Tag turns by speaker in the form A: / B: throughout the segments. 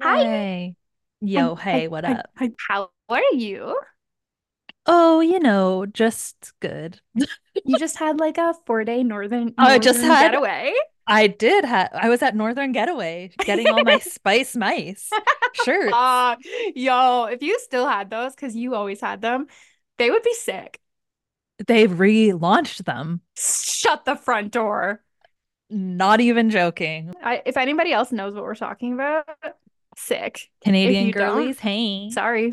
A: Hi.
B: Hey. Yo,
A: Hi,
B: hey,
A: hi,
B: what up?
A: How are you?
B: Oh, you know, just good.
A: You just had like a four day northern
B: I just
A: northern
B: had-
A: getaway.
B: I did have I was at Northern Getaway getting all my spice mice shirts.
A: Uh, yo, if you still had those, because you always had them, they would be sick.
B: They've relaunched them.
A: Shut the front door.
B: Not even joking.
A: I, if anybody else knows what we're talking about, sick.
B: Canadian girlies, hey.
A: Sorry.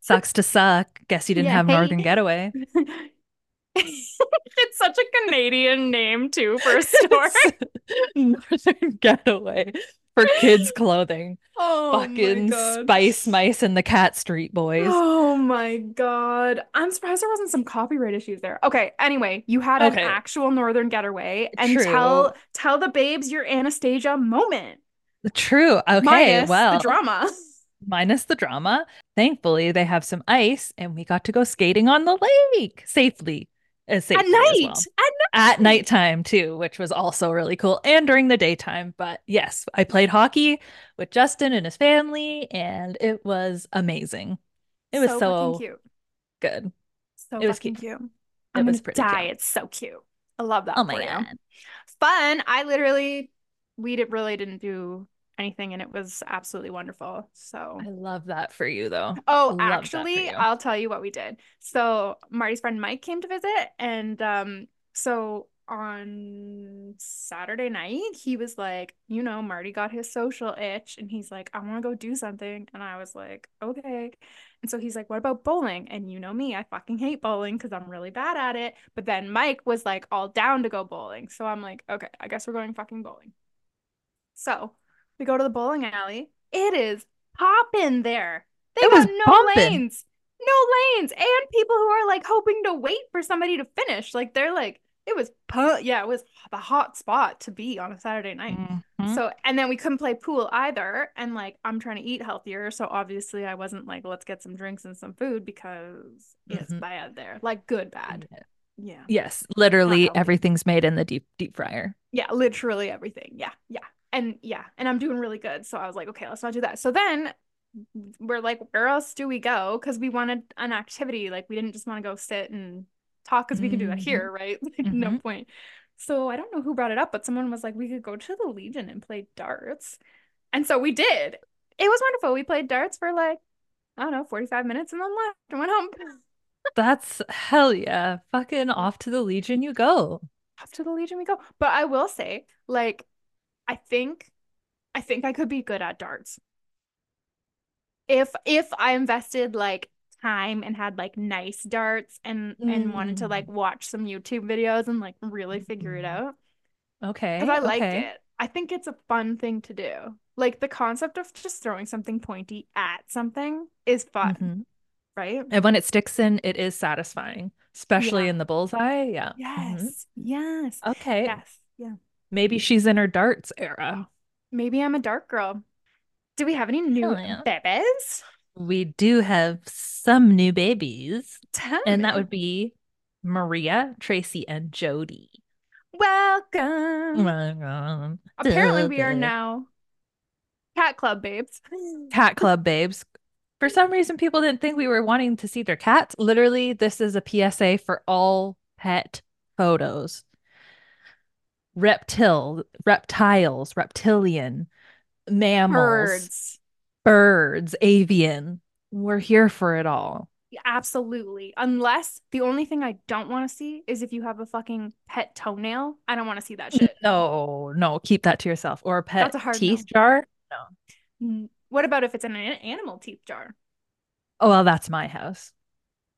B: Sucks to suck. Guess you didn't
A: Yeah,
B: have
A: hey.
B: Northern Getaway.
A: it's such a Canadian name too for a store.
B: Northern Getaway for kids clothing.
A: oh
B: Fucking. Spice Mice and the Cat Street Boys.
A: Oh my God. I'm surprised there wasn't some copyright issues there. Okay, anyway, you had an actual Northern Getaway and
B: True.
A: tell tell the babes your Anastasia moment.
B: True. Okay.
A: minus
B: well,
A: the drama.
B: minus the drama. Thankfully, they have some ice, and we got to go skating on the lake safely. As
A: At night.
B: well.
A: At night.
B: At nighttime too, which was also really cool, and during the daytime. But yes, I played hockey with Justin and his family, and it was amazing. It was
A: so,
B: so,
A: cute.
B: good.
A: So
B: It was
A: fucking
B: cute.
A: cute. I'm
B: was pretty
A: die.
B: cute.
A: It's so cute. I love that
B: Oh my
A: for you.
B: god.
A: Fun. I literally we did, really didn't do anything and it was absolutely wonderful. So
B: I love that for you though.
A: Oh, actually. I'll tell you what we did. So Marty's friend Mike came to visit, and um, so on Saturday night, he was like, you know, Marty got his social itch, and he's like, I want to go do something, and I was like, okay. And so he's like, what about bowling? And you know me, I fucking hate bowling because I'm really bad at it. But then Mike was like all down to go bowling, so I'm like, okay, I guess we're going fucking bowling. So we go to the bowling alley. It is popping there. They
B: It
A: got no
B: bumping.
A: lanes. No lanes. And people who are like hoping to wait for somebody to finish. Like they're like, it was pu- yeah, it was the hot spot to be on a Saturday night.
B: Mhm.
A: So and then we couldn't play pool either. And like I'm trying to eat healthier. So obviously I wasn't like, let's get some drinks and some food because it's
B: Mhm.
A: bad there. Like good bad. Yeah.
B: Yes, literally everything's made in the deep deep fryer.
A: Yeah, literally everything. Yeah, yeah. And yeah, and I'm doing really good. So I was like, okay, let's not do that. So then we're like, where else do we go? Because we wanted an activity. Like we didn't just want to go sit and talk because we can do that here, right? Like no
B: Mhm.
A: point. So I don't know who brought it up, but someone was like, we could go to the Legion and play darts. And so we did. it was wonderful. We played darts for like, I don't know, 45 minutes and then left and went home.
B: That's hell yeah. Fucking off to the Legion you go.
A: Off to the Legion we go. But I will say, like, I think I think I could be good at darts. If if I invested like time and had like nice darts and and wanted to like
B: Mm.
A: watch some YouTube videos and like really figure it
B: Mhm.
A: out.
B: Okay.
A: Because I like
B: okay.
A: it. I think it's a fun thing to do. Like the concept of just throwing something pointy at something is fun,
B: Mhm.
A: right?
B: And when it sticks in, it is satisfying, especially
A: Yeah.
B: in the bullseye. Yeah. Mhm.
A: Yes. Yes.
B: Okay.
A: Yes.
B: Maybe she's in her darts era.
A: Maybe I'm a dark girl. Do we have any new
B: yeah.
A: bebes?
B: We do have some new babies,
A: Tell
B: and that would be Maria, Tracy, and Jody.
A: Welcome.
B: Cat
A: Apparently, we are now cat club babes.
B: Cat club babes. For some reason, people didn't think we were wanting to see their cats. Literally, this is a PSA for all pet photos. Reptile, reptiles, reptilian, mammals,
A: Birds.
B: birds, avian. We're here for it all.
A: Absolutely. Unless the only thing I don't want to see is if you have a fucking pet toenail. I don't want to see that shit.
B: No, no, keep that to yourself. Or a pet
A: That's a hard
B: teeth
A: no.
B: jar. No.
A: Mm, what about if it's an- animal teeth jar?
B: Oh, well, that's my house.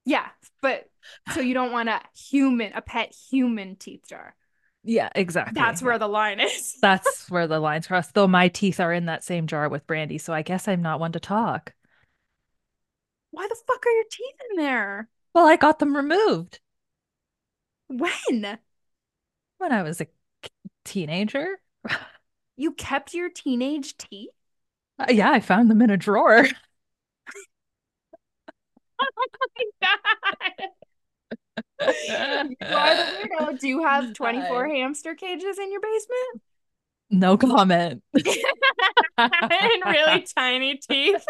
A: Yeah, but so you don't want a human, a pet human teeth jar.
B: Yeah, exactly.
A: That's where the line is.
B: that's where the lines cross. Though my teeth are in that same jar with Brandy, so I guess I'm not one to talk.
A: Why the fuck are your teeth in there?
B: Well, I got them removed
A: When?
B: when I was a teenager.
A: You kept your teenage teeth?
B: Uh, yeah, I found them in a drawer.
A: You are the weirdo. Oh, do you have 24
B: I-
A: hamster cages in your basement?
B: No comment.
A: and really tiny teeth.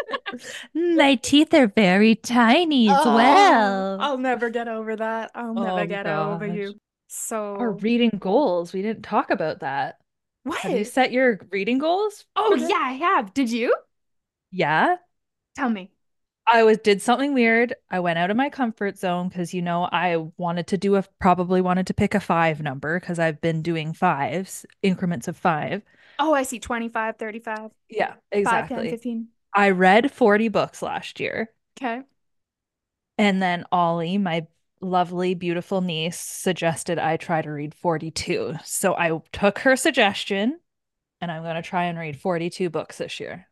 B: My teeth are very tiny as
A: Oh,
B: well.
A: I'll never get over that. I'll oh, never
B: Oh,
A: get over you. So
B: Our reading goals. We didn't talk about that.
A: what?
B: Have you set your reading goals?
A: Oh yeah, I have. Did you?
B: Yeah.
A: Tell me.
B: I was did something weird. I went out of my comfort zone because you know I wanted to do a probably wanted to pick a five number because I've been doing fives, increments of five.
A: Oh, I see 25, 35,
B: Yeah,
A: 5, 10,
B: exactly.
A: 15.
B: I read 40 books last year.
A: Okay.
B: And then Ollie, my lovely, beautiful niece, suggested I try to read 42. So I took her suggestion and I'm going to try and read 42 books this year.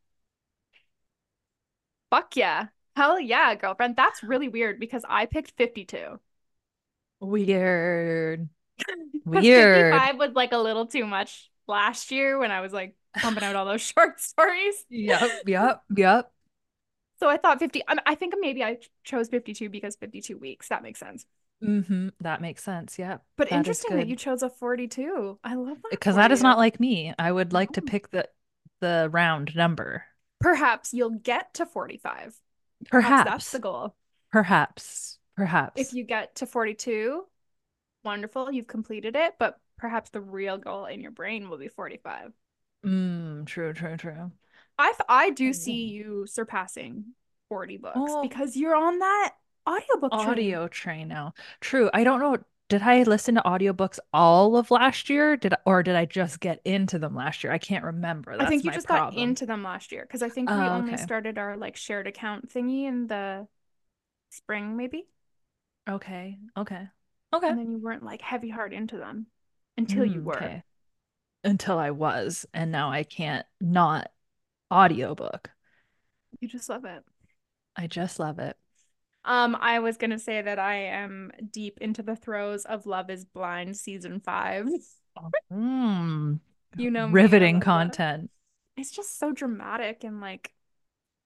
A: Fuck yeah. Hell yeah, girlfriend. That's really weird because I picked 52.
B: Weird. Weird.
A: 55 was like a little too much last year when I was like pumping out all those short stories.
B: Yep, yep, yep.
A: So I thought 50. I, I think maybe I chose 52 because 52 weeks. That makes sense.
B: Mm-hmm. That makes sense. Yeah.
A: But
B: That
A: interesting that you chose a 42. I love that.
B: Because that is not like me. I would like to pick the the round number.
A: Perhaps you'll get to 45. Perhaps that's the goal.
B: Perhaps. Perhaps.
A: If you get to 42, wonderful, you've completed it. But perhaps the real goal in your brain will be 45.
B: Mm, true, true, true.
A: I I do see you surpassing 40 books
B: Oh.
A: because you're on that audiobook train.
B: Audio train now. True. I don't know. Did I listen to audiobooks all of last year? Did or did I just get into them last year? I can't remember.
A: I think you just
B: problem.
A: got into them last year because I think we
B: Oh,
A: only
B: okay.
A: started our like shared account thingy in the spring maybe.
B: Okay. Okay. Okay.
A: And then you weren't like heavy hard into them until you
B: Mm,
A: were.
B: okay. Until I was, and now I can't not audiobook.
A: You just love it.
B: I just love it.
A: Um, I was gonna say that I am deep into the throes of Love is Blind season five.
B: Mm,
A: You know
B: riveting content.
A: It's just so dramatic and like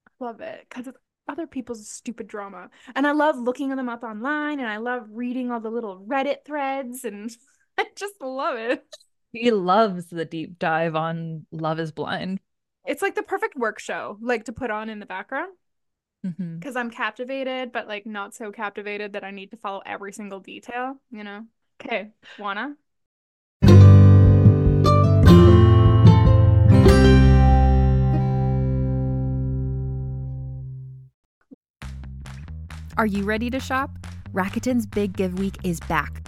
A: I love it because it's other people's stupid drama. And I love looking them up online and I love reading all the little Reddit threads and I just love it.
B: He loves the deep dive on Love is Blind.
A: It's like the perfect work show, like to put on in the background
B: Mm-hmm.
A: because mm-hmm. I'm captivated, but like not so captivated that I need to follow every single detail, you know? Okay, Juana.
C: Are you ready to shop? Rakuten's Big Give Week is back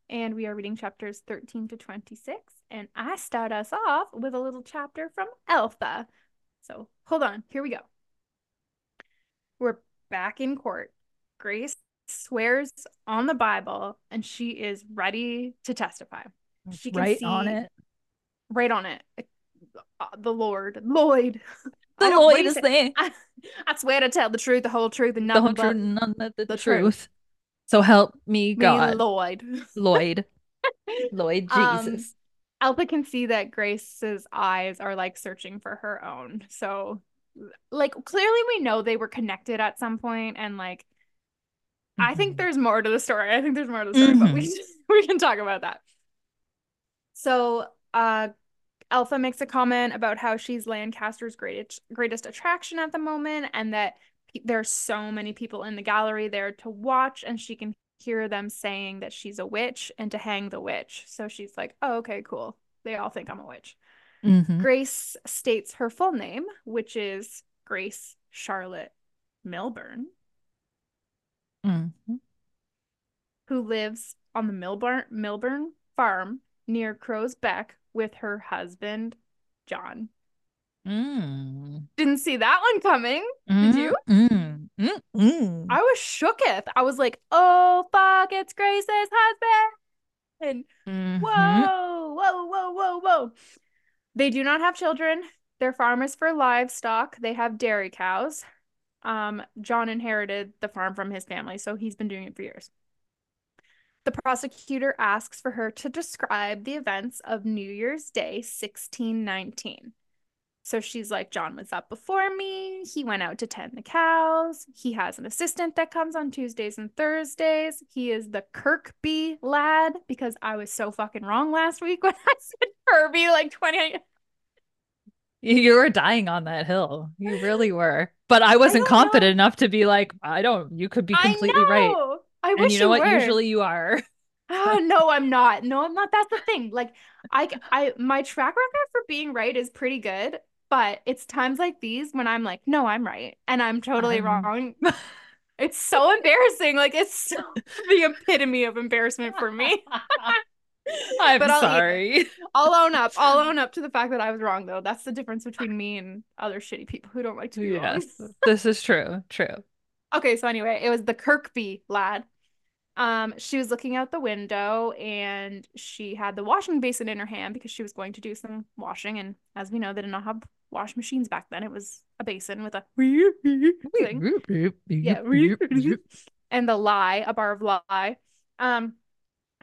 A: and we are reading chapters 13 to 26. And I start us off with a little chapter from Altha. So hold on, here we go. We're back in court. Grace swears on the Bible and she is ready to testify. She
B: right see, on it.
A: Right on it. Uh, the Lord, Lloyd.
B: The Lloyd is there.
A: I, I, swear to tell the truth, the whole truth, and nothing the whole truth, none
B: but the, the truth. truth. So help me, God.
A: Me, Lloyd.
B: Lloyd. Lloyd um, Jesus.
A: Um, Altha can see that Grace's eyes are like searching for her own. So, like, clearly we know they were connected at some point, and like, mm-hmm. I think mm-hmm. there's more to the story. I think there's more to the story, mm-hmm. but we mm-hmm. we can talk about that. So, uh, Altha makes a comment about how she's Lancaster's greatest greatest attraction at the moment, and that there's so many people in the gallery there to watch and she can hear them saying that she's a witch and to hang the witch so she's like oh okay cool they all think i'm a witch mm-hmm. grace states her full name which is grace charlotte milburn
B: mm-hmm.
A: who lives on the milburn milburn farm near crow's beck with her husband john
B: Mm.
A: Didn't see that one coming.
B: Mm,
A: Did you?
B: Mm,
A: I was shooketh. I was like, oh fuck, it's Grace's husband. And
B: mm-hmm.
A: whoa, whoa, whoa, whoa, whoa. They do not have children. Their farm is for livestock. They have dairy cows. Um, John inherited the farm from his family, so he's been doing it for years. The prosecutor asks for her to describe the events of New Year's Day, 1619. So she's like, John was up before me. He went out to tend the cows. He has an assistant that comes on Tuesdays and Thursdays. He is the Kirkby lad because I was so fucking wrong last week when I said Kirby like 20.
B: You were dying on that hill. You really were. But I wasn't I confident know. enough to be like, I don't, you could be completely
A: I
B: right.
A: I
B: wish
A: you
B: know
A: you
B: what?
A: Were.
B: Usually you are.
A: oh, no, I'm not. No, I'm not. That's the thing. Like, I, I, my track record for being right is pretty good. But it's times like these when I'm like, no, I'm right. And I'm totally um... wrong. it's so embarrassing. Like it's so the epitome of embarrassment for me.
B: I'm but I'll, sorry.
A: I'll own up. I'll own up to the fact that I was wrong though. That's the difference between me and other shitty people who don't like to be yes,
B: wrong. this is true. True.
A: Okay, so anyway, it was the Kirkby lad. Um, she was looking out the window and she had the washing basin in her hand because she was going to do some washing. And as we know, they did not have wash machines back then. It was a basin with a thing. yeah. and the lye, a bar of lye. Um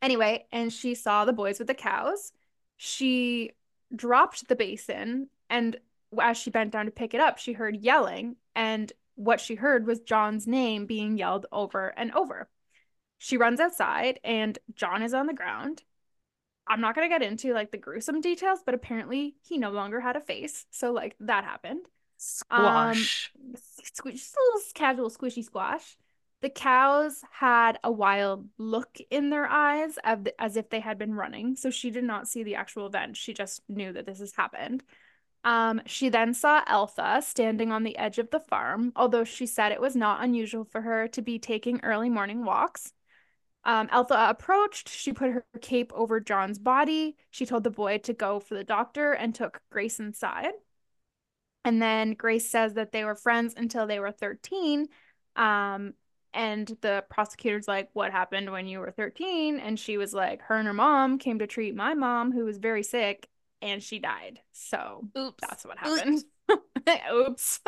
A: anyway, and she saw the boys with the cows. She dropped the basin and as she bent down to pick it up, she heard yelling and what she heard was John's name being yelled over and over. She runs outside and John is on the ground I'm not gonna get into like the gruesome details, but apparently he no longer had a face. So like that happened.
B: Squash.
A: Um, squish, just a little casual squishy squash. The cows had a wild look in their eyes as if they had been running. So she did not see the actual event. She just knew that this has happened. Um, she then saw Altha standing on the edge of the farm, although she said it was not unusual for her to be taking early morning walks. Um, Altha approached. She put her cape over John's body. She told the boy to go for the doctor and took Grace inside. And then Grace says that they were friends until they were 13. Um, And the prosecutor's like, What happened when you were 13? And she was like, Her and her mom came to treat my mom, who was very sick, and she died. So
B: Oops.
A: that's what happened. Oops.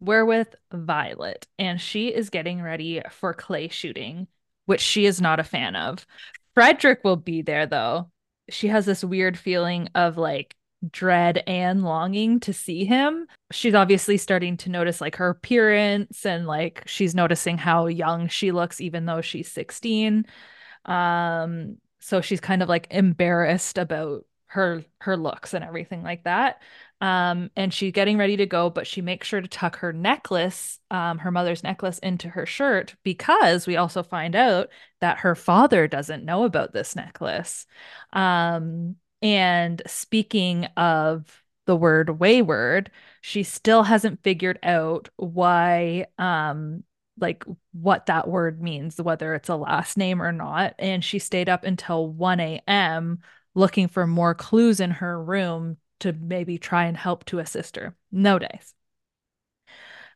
B: We're with Violet, and she is getting ready for clay shooting, which she is not a fan of. Frederick will be there though. She has this weird feeling of like dread and longing to see him. She's obviously starting to notice like her appearance and like she's noticing how young she looks even though she's 16. Um so she's kind of like embarrassed about her her looks and everything like that. Um, and she's getting ready to go, but she makes sure to tuck her necklace, um, her mother's necklace, into her shirt because we also find out that her father doesn't know about this necklace. Um, and speaking of the word Weyward, she still hasn't figured out why, um, like what that word means, whether it's a last name or not. And she stayed up until 1 a.m. looking for more clues in her room to maybe try and help to assist her. No days.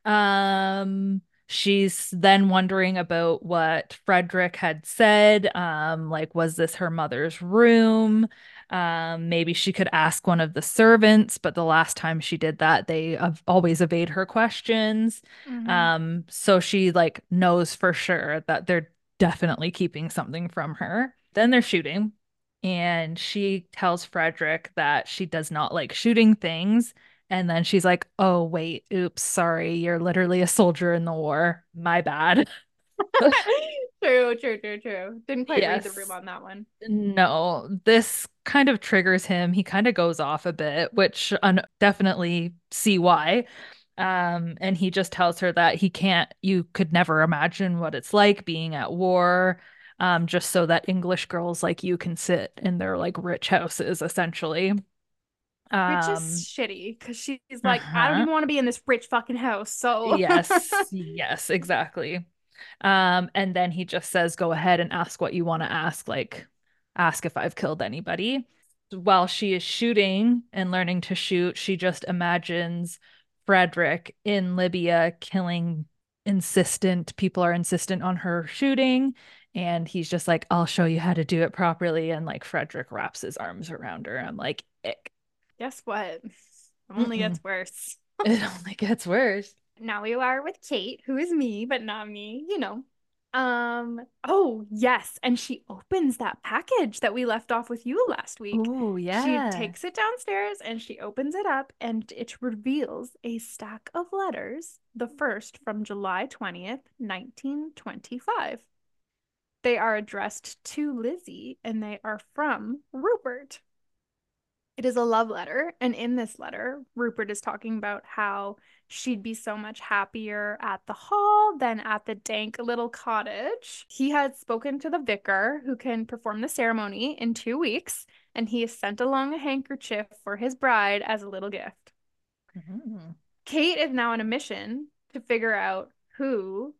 B: Um, she's then wondering about what Frederick had said. Um, like, was this her mother's room? Um, maybe she could ask one of the servants, but the last time she did that, they always evade her questions. Mm-hmm. Um, so she like knows for sure that they're definitely keeping something from her. Then they're shooting and she tells Frederick that she does not like shooting things. And then she's like, oh, wait, oops, sorry. You're literally a soldier in the war. My bad.
A: true, true, true, true. Didn't quite yes. read the room on that one.
B: No, this kind of triggers him. He kind of goes off a bit, which un- definitely see why. Um, and he just tells her that he can't, you could never imagine what it's like being at war um, just so that English girls like you can sit in their like rich houses, essentially.
A: Um, Which is um, shitty because she's like, uh-huh. I don't uh-huh. even want to be in this rich fucking house. So
B: yes, yes, exactly. Um, and then he just says, "Go ahead and ask what you want to ask. Like, ask if I've killed anybody." While she is shooting and learning to shoot, she just imagines Frederick in Libya killing insistent people are insistent on her shooting and he's just like i'll show you how to do it properly and like frederick wraps his arms around her i'm like ick.
A: Guess what? It only Mm-mm. gets worse.
B: It only gets worse.
A: Now we are with kate who is me but not me you know. Um oh yes and she opens that package that we left off with you last week.
B: Oh yeah.
A: she takes it downstairs and she opens it up and it reveals a stack of letters the first from july 20th 1925 they are addressed to Lizzie and they are from Rupert. It is a love letter. And in this letter, Rupert is talking about how she'd be so much happier at the hall than at the dank little cottage. He had spoken to the vicar who can perform the ceremony in two weeks, and he has sent along a handkerchief for his bride as a little gift. Mm-hmm. Kate is now on a mission to figure out who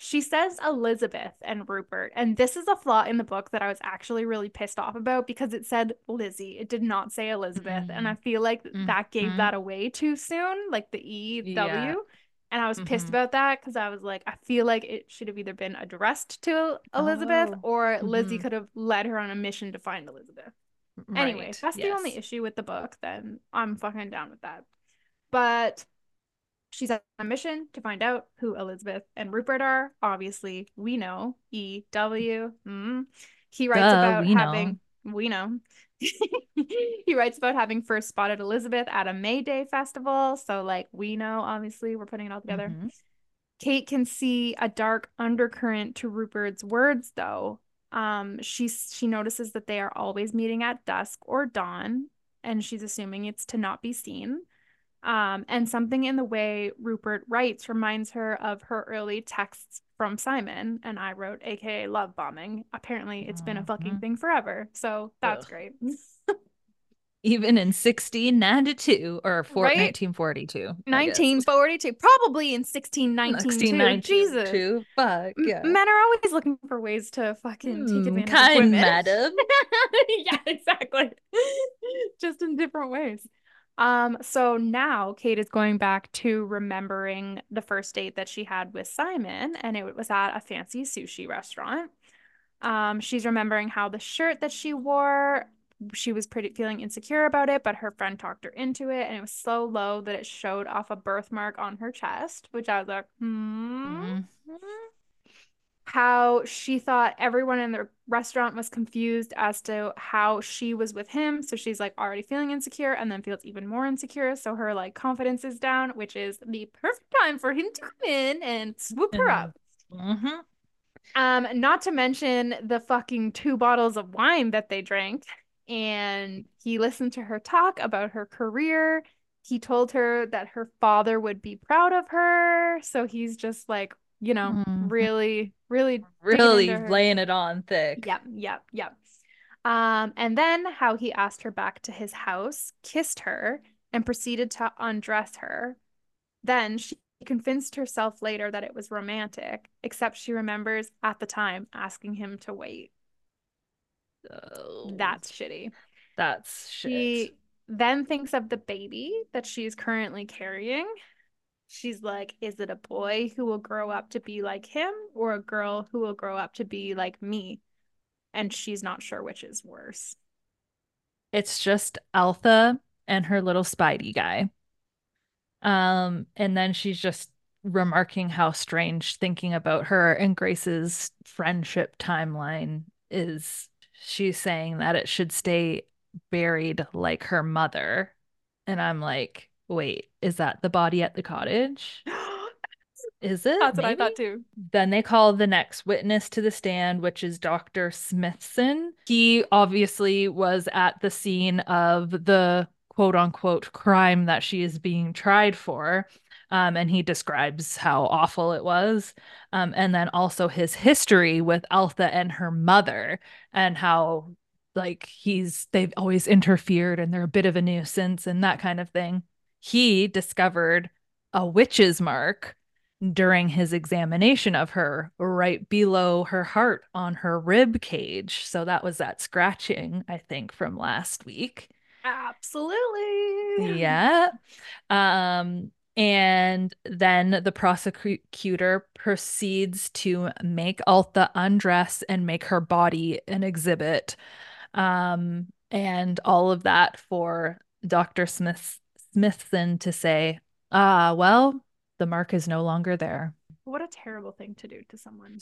A: she says Elizabeth and Rupert. And this is a flaw in the book that I was actually really pissed off about because it said Lizzie. It did not say Elizabeth. Mm-hmm. And I mm-hmm. feel like mm-hmm. that gave that away too soon, like the E W. Yeah. And I was pissed mm-hmm. about that because I was like, I feel like it should have either been addressed to Elizabeth oh. or Lizzie mm-hmm. could have led her on a mission to find Elizabeth. Right. Anyway, that's yes. the only issue with the book. Then I'm fucking down with that. But She's on a mission to find out who Elizabeth and Rupert are. Obviously, we know E W. Mm. He writes Duh, about we having know. we know. he writes about having first spotted Elizabeth at a May Day festival. So, like, we know, obviously, we're putting it all together. Mm-hmm. Kate can see a dark undercurrent to Rupert's words, though. Um, she she notices that they are always meeting at dusk or dawn, and she's assuming it's to not be seen. Um, and something in the way Rupert writes reminds her of her early texts from Simon. And I wrote, AKA love bombing. Apparently, it's been a fucking mm-hmm. thing forever. So that's Ugh. great.
B: Even in 1692 or four, right? 1942.
A: 1942. Probably in 1692. Jesus.
B: Fuck. Yeah.
A: Men are always looking for ways to fucking take hmm, advantage
B: kind
A: of women.
B: madam.
A: yeah, exactly. Just in different ways. Um, so now Kate is going back to remembering the first date that she had with Simon, and it was at a fancy sushi restaurant. Um, she's remembering how the shirt that she wore, she was pretty feeling insecure about it, but her friend talked her into it, and it was so low that it showed off a birthmark on her chest, which I was like, hmm.
B: Mhm.
A: How she thought everyone in the restaurant was confused as to how she was with him. So she's like already feeling insecure and then feels even more insecure. So her like confidence is down, which is the perfect time for him to come in and swoop her up.
B: Mhm.
A: Um, not to mention the fucking two bottles of wine that they drank. And he listened to her talk about her career. He told her that her father would be proud of her. So he's just like, you know,
B: Mhm.
A: really, really,
B: Really laying it on thick.
A: Yep, yep, yep. Um, and then how he asked her back to his house, kissed her, and proceeded to undress her. Then she convinced herself later that it was romantic, except she remembers at the time asking him to wait.
B: Oh,
A: That's shitty.
B: that's shit.
A: She then thinks of the baby that she's currently carrying. She's like, is it a boy who will grow up to be like him or a girl who will grow up to be like me? And she's not sure which is worse.
B: It's just Altha and her little Spidey guy. Um, and then she's just remarking how strange thinking about her and Grace's friendship timeline is. She's saying that it should stay buried like her mother. And I'm like, wait, is that the body at the cottage? Is it?
A: That's what I thought too.
B: Then they call the next witness to the stand, which is Dr. Smithson. He obviously was at the scene of the quote unquote crime that she is being tried for. Um, and he describes how awful it was. Um, and then also his history with Altha and her mother, and how like he's they've always interfered and they're a bit of a nuisance and that kind of thing. He discovered a witch's mark during his examination of her right below her heart on her rib cage. So that was that scratching, I think, from last week.
A: Absolutely.
B: Yeah. Um, and then the prosecutor proceeds to make Altha undress and make her body an exhibit. Um, and all of that for Dr. Smith Smithson to say, ah, well, the mark is no longer there.
A: What a terrible thing to do to someone.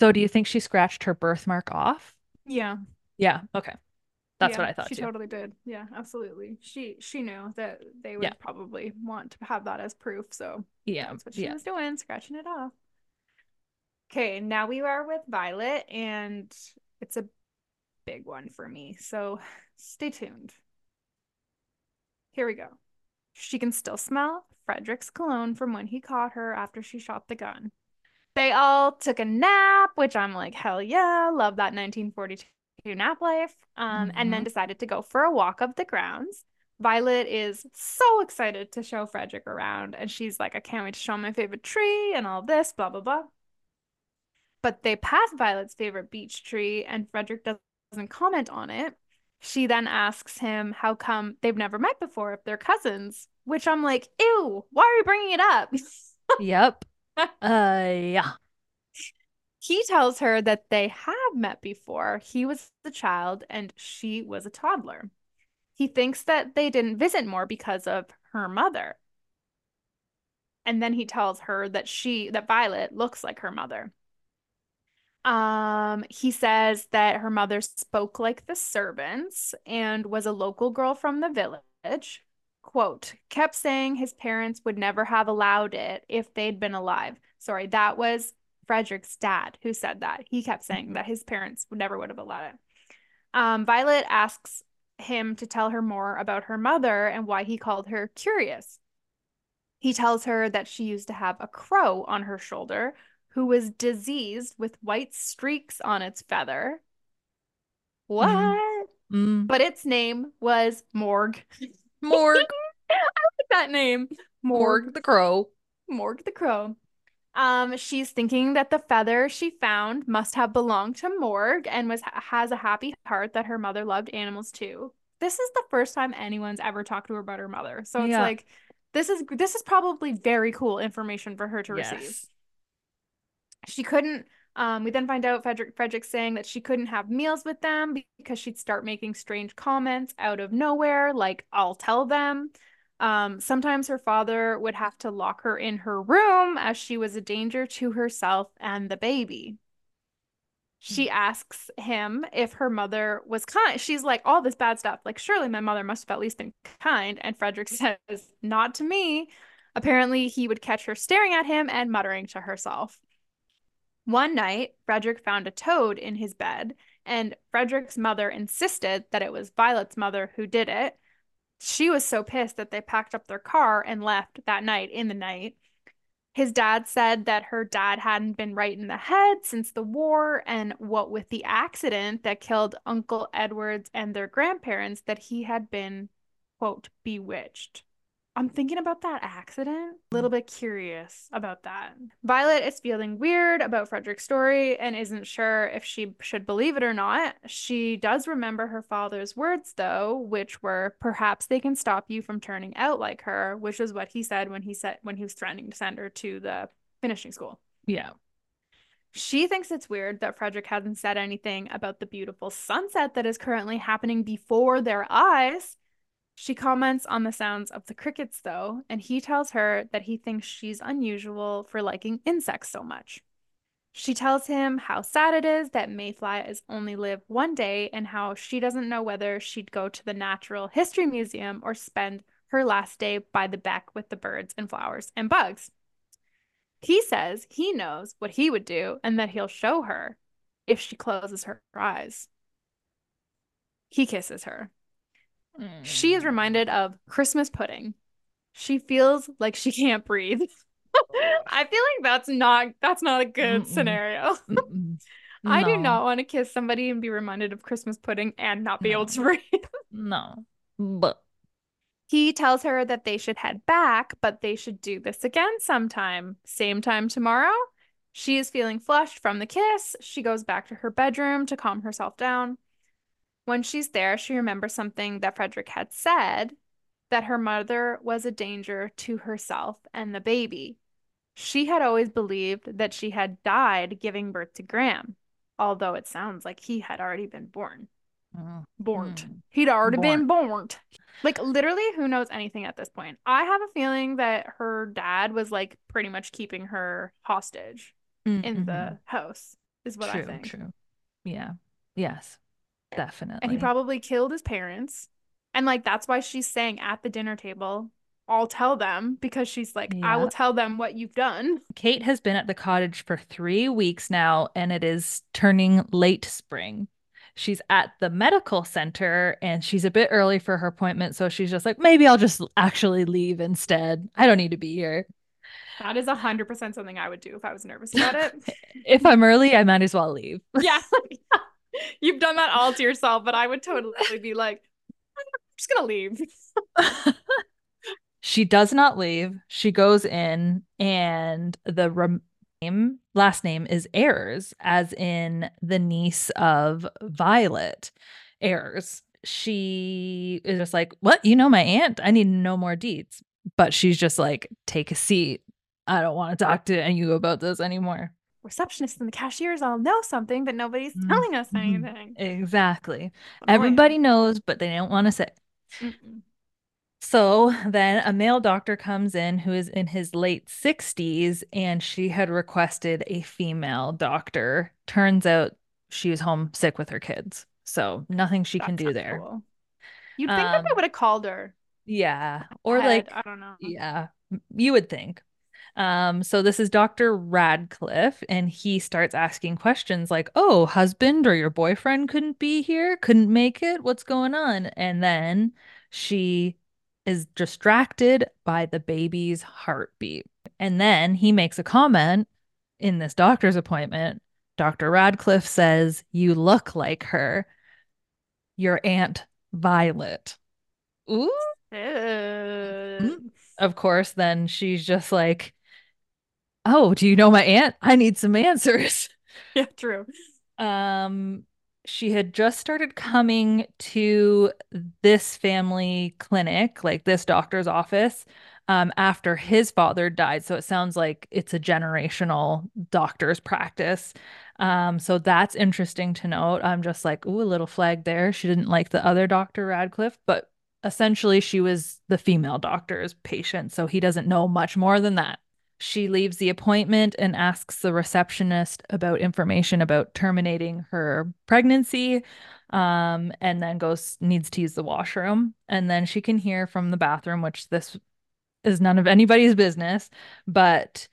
B: So do you think she scratched her birthmark off?
A: Yeah.
B: Yeah, okay. That's
A: Yeah,
B: what I thought
A: She
B: too.
A: totally did. Yeah, absolutely. She she knew that they would
B: Yeah.
A: probably want to have that as proof, so
B: Yeah,
A: that's what she
B: yeah.
A: was doing, scratching it off. Okay, now we are with Violet, and it's a big one for me. So stay tuned. Here we go. She can still smell Frederick's cologne from when he caught her after she shot the gun. They all took a nap, which I'm like, hell yeah, love that 1942 nap life. Um, and then
B: Mhm.
A: decided to go for a walk of the grounds. Violet is so excited to show Frederick around, and she's like, I can't wait to show him my favorite tree and all this, blah, blah, blah. But they pass Violet's favorite beech tree, and Frederick doesn't comment on it. She then asks him how come they've never met before if they're cousins, which I'm like, ew, why are you bringing it up?
B: Yep. Uh yeah.
A: He tells her that they have met before. He was a child and she was a toddler. He thinks that they didn't visit more because of her mother. And then he tells her that she, that Violet looks like her mother. Um, he says that her mother spoke like the servants and was a local girl from the village. Quote, kept saying his parents would never have allowed it if they'd been alive. Sorry, that was Frederick's dad who said that. He kept saying that his parents would never would have allowed it. Um, Violet asks him to tell her more about her mother and why he called her curious. He tells her that she used to have a crow on her shoulder who was diseased with white streaks on its feather. What?
B: Mm.
A: But its name was Morg.
B: Morg, I like
A: that name.
B: Morg the crow.
A: Morg the crow. Um, she's thinking that the feather she found must have belonged to Morg and was has a happy heart that her mother loved animals too. this is the first time anyone's ever talked to her about her mother. So it's
B: Yeah.
A: like this is this is probably very cool information for her to receive. She couldn't um we then find out Frederick Frederick's saying that she couldn't have meals with them because she'd start making strange comments out of nowhere, like I'll tell them. Um, sometimes her father would have to lock her in her room as she was a danger to herself and the baby. She asks him if her mother was kind. She's like, all this bad stuff. Like, surely my mother must have at least been kind. And Frederick says, not to me. Apparently, he would catch her staring at him and muttering to herself. One night, Frederick found a toad in his bed, and Frederick's mother insisted that it was Violet's mother who did it. She was so pissed that they packed up their car and left that night in the night. His dad said that her dad hadn't been right in the head since the war, and what with the accident that killed Uncle Edwards and their grandparents, that he had been, quote, bewitched. I'm thinking about that accident, a little mm. bit curious about that. Violet is feeling weird about Frederick's story and isn't sure if she should believe it or not. She does remember her father's words, though, which were, "Perhaps they can stop you from turning out like her," which is what he said when he said when he was threatening to send her to the finishing school.
B: Yeah.
A: She thinks it's weird that Frederick hasn't said anything about the beautiful sunset that is currently happening before their eyes. She comments on the sounds of the crickets, though, and he tells her that he thinks she's unusual for liking insects so much. She tells him how sad it is that mayflies only live one day and how she doesn't know whether she'd go to the Natural History Museum or spend her last day by the beck with the birds and flowers and bugs. He says he knows what he would do and that he'll show her if she closes her eyes. He kisses her. She is reminded of Christmas pudding. She feels like she can't breathe. I feel like that's not that's not a good
B: Mm-mm.
A: scenario.
B: Mm-mm.
A: I do not want to kiss somebody and be reminded of Christmas pudding and not be able to breathe.
B: No. But
A: He tells her that they should head back, but they should do this again sometime. Same time tomorrow. She is feeling flushed from the kiss. She goes back to her bedroom to calm herself down. When she's there, she remembers something that Frederick had said that her mother was a danger to herself and the baby. She had always believed that she had died giving birth to Graham, although it sounds like he had already been born.
B: mm,
A: Born.
B: Mm.
A: He'd already been born. Like literally, who knows anything at this point? I have a feeling that her dad was like pretty much keeping her hostage in
B: Mhm.
A: the house, is what
B: true,
A: I think.
B: true. Yeah. Yes. Definitely.
A: And he probably killed his parents. And like that's why she's saying at the dinner table, I'll tell them because she's like, I will tell them what you've done.
B: Kate has been at the cottage for three weeks now, and it is turning late spring. She's at the medical center and she's a bit early for her appointment. So she's just like, maybe I'll just actually leave instead. I don't need to be here.
A: That is a hundred percent something I would do if I was nervous about it.
B: If I'm early, I might as well leave.
A: yeah. You've done that all to yourself, but I would totally be like, I'm just gonna leave.
B: she does not leave. She goes in, and the name, last name is Ayres, as in the niece of Violet Ayres. She is just like, What? You know my aunt? I need no more deeds. But she's just like, Take a seat. I don't want to talk to any you about this anymore.
A: Receptionists and the cashiers all know something, but nobody's
B: Mhm.
A: telling us
B: Mhm.
A: anything.
B: Exactly. Everybody knows, but they don't want to say.
A: Mm-mm.
B: So then a male doctor comes in who is in his late 60s, and she had requested a female doctor. Turns out she was home sick with her kids. So nothing she can do there.
A: cool. You'd think that they
B: Um,
A: would have called her.
B: Yeah. Or
A: ahead,
B: like,
A: I don't know.
B: yeah, you would think. Um, so this is Dr. Radcliffe, and he starts asking questions like, Oh, husband or your boyfriend couldn't be here, couldn't make it. What's going on? And then she is distracted by the baby's heartbeat. And then he makes a comment in this doctor's appointment. Dr. Radcliffe says, You look like her, your Aunt Violet. Ooh.
A: Ew.
B: Of course, then she's just like, Oh, do you know my aunt? I need some answers.
A: Yeah, true.
B: Um, she had just started coming to this family clinic, like this doctor's office, um, after his father died. So it sounds like it's a generational doctor's practice. Um, so that's interesting to note. I'm just like, ooh, a little flag there. She didn't like the other Dr. Radcliffe, but essentially she was the female doctor's patient. So he doesn't know much more than that. She leaves the appointment and asks the receptionist about information about terminating her pregnancy um, and then goes needs to use the washroom. And then she can hear from the bathroom which this is none of anybody's business but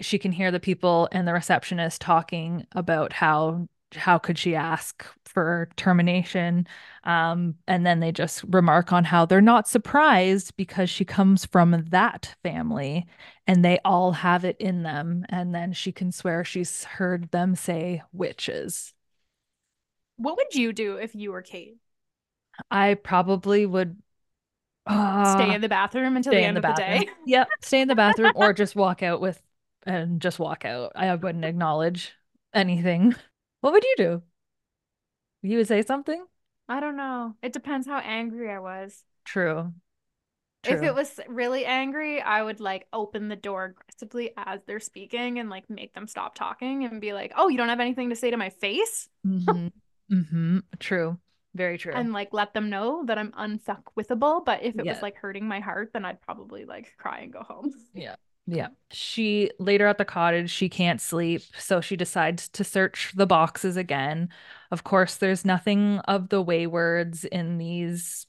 B: she can hear the people and the receptionist talking about how how could she ask for termination? Um, and then they just remark on how they're not surprised because she comes from that family and they all have it in them and then she can swear she's heard them say witches.
A: What would you do if you were kate?
B: I probably would
A: uh, stay in the bathroom until the end the of bathroom. the day?
B: yep stay in the bathroom or just walk out with and just walk out. I wouldn't acknowledge anything what would you do? You would say something?
A: I don't know. It depends how angry I was.
B: True.
A: True. If it was really angry, I would like open the door aggressively as they're speaking and like make them stop talking and be like, "Oh, you don't have anything to say to my face?"
B: Mm-hmm. mm-hmm. True. Very true.
A: And like let them know that I'm unfuckwithable. But if it yeah. was like hurting my heart, then I'd probably like cry and go home.
B: Yeah. Yeah. She later at the cottage, she can't sleep. So she decides to search the boxes again. Of course, there's nothing of the Weywards in these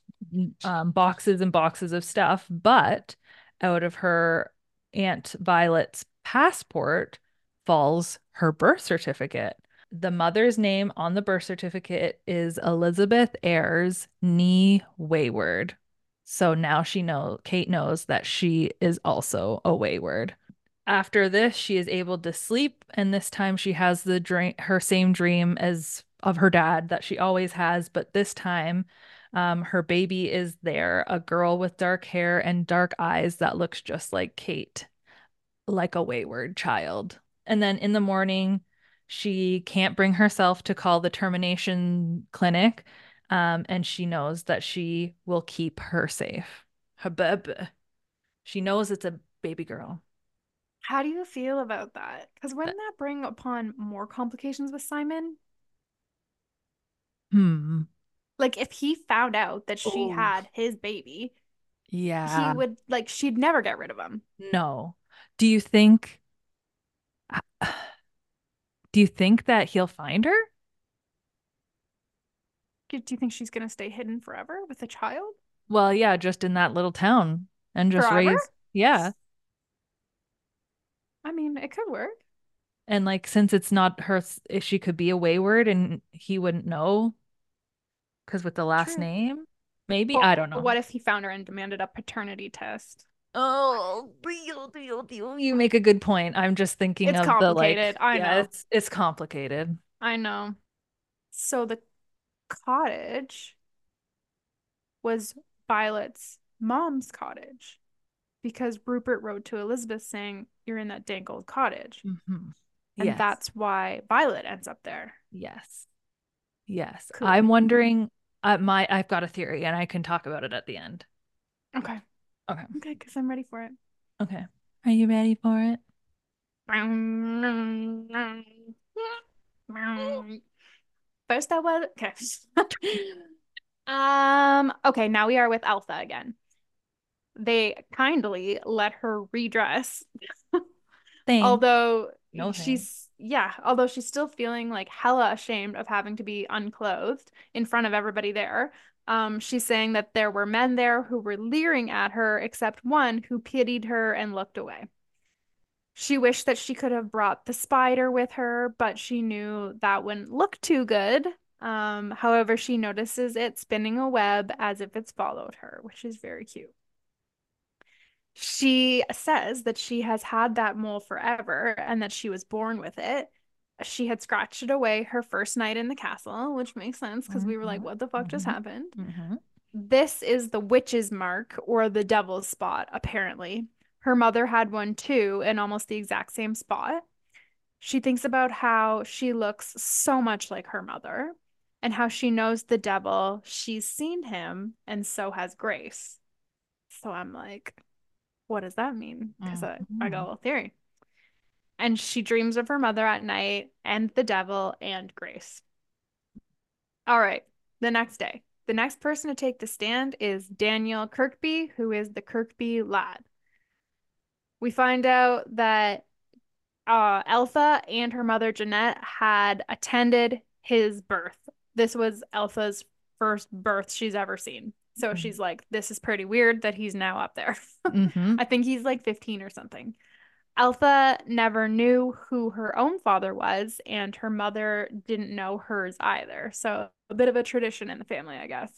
B: um, boxes and boxes of stuff, but out of her Aunt Violet's passport falls her birth certificate. The mother's name on the birth certificate is Elizabeth Ayres Nee Weyward. So now she know Kate knows that she is also a Weyward. After this, she is able to sleep, and this time she has the dream, her same dream as of her dad that she always has, but this time, um, her baby is there, a girl with dark hair and dark eyes that looks just like Kate, like a Weyward child. And then in the morning, she can't bring herself to call the termination clinic um, and she knows that she will keep her safe. Baby. She knows it's a baby girl.
A: How do you feel about that? Because wouldn't that bring upon more complications with Simon?
B: Hmm.
A: Like if he found out that she Ooh. had his baby,
B: yeah,
A: he would like she'd never get rid of him.
B: No. Do you think? Do you think that he'll find her?
A: Do you think she's gonna stay hidden forever with a child?
B: Well, yeah, just in that little town and just forever? raise. Yeah.
A: I mean, it could work.
B: And like, since it's not her, she could be a Weyward and he wouldn't know because with the last True. name, maybe I don't know.
A: What if he found her and demanded a paternity test?
B: Oh, deal, deal, deal. You make a good point. I'm just thinking
A: it's
B: of
A: complicated.
B: the like.
A: I yeah,
B: know it's it's complicated.
A: I know. So the cottage was Violet's mom's cottage because Rupert wrote to Elizabeth saying, You're in that dank old cottage.
B: Mm-hmm.
A: And yes. that's why Violet ends up there.
B: Yes. Yes. Cool. I'm wondering uh, my I've got a theory and I can talk about it at the end.
A: Okay.
B: Okay.
A: Okay, because I'm ready for it.
B: Okay. Are you ready for it?
A: First I was okay. um okay, now we are with Elsa again. They kindly let her redress. although no she's yeah, although she's still feeling like hella ashamed of having to be unclothed in front of everybody there. Um, she's saying that there were men there who were leering at her, except one who pitied her and looked away. She wished that she could have brought the spider with her, but she knew that wouldn't look too good. Um, however, she notices it spinning a web as if it's followed her, which is very cute. She says that she has had that mole forever and that she was born with it. She had scratched it away her first night in the castle, which makes sense because mm-hmm. we were like, mm-hmm. what the fuck mm-hmm. just happened?
B: Mm-hmm.
A: This is the witch's mark or the devil's spot, apparently. Her mother had one too, in almost the exact same spot. She thinks about how she looks so much like her mother. and how she knows the devil. She's seen him, and so has Grace. So I'm like, what does that mean? Because I, I got a
B: Mhm.
A: little theory. And she dreams of her mother at night and the devil and Grace. All right, the next day. The next person to take the stand is Daniel Kirkby, who is the Kirkby lad. We find out that uh, Elsa and her mother Jeanette had attended his birth. This was Elsa's first birth she's ever seen. So
B: Mhm.
A: she's like, this is pretty weird that he's now up there.
B: Mhm.
A: I think he's like 15 or something. Elsa never knew who her own father was, and her mother didn't know hers either. So a bit of a tradition in the family, I guess.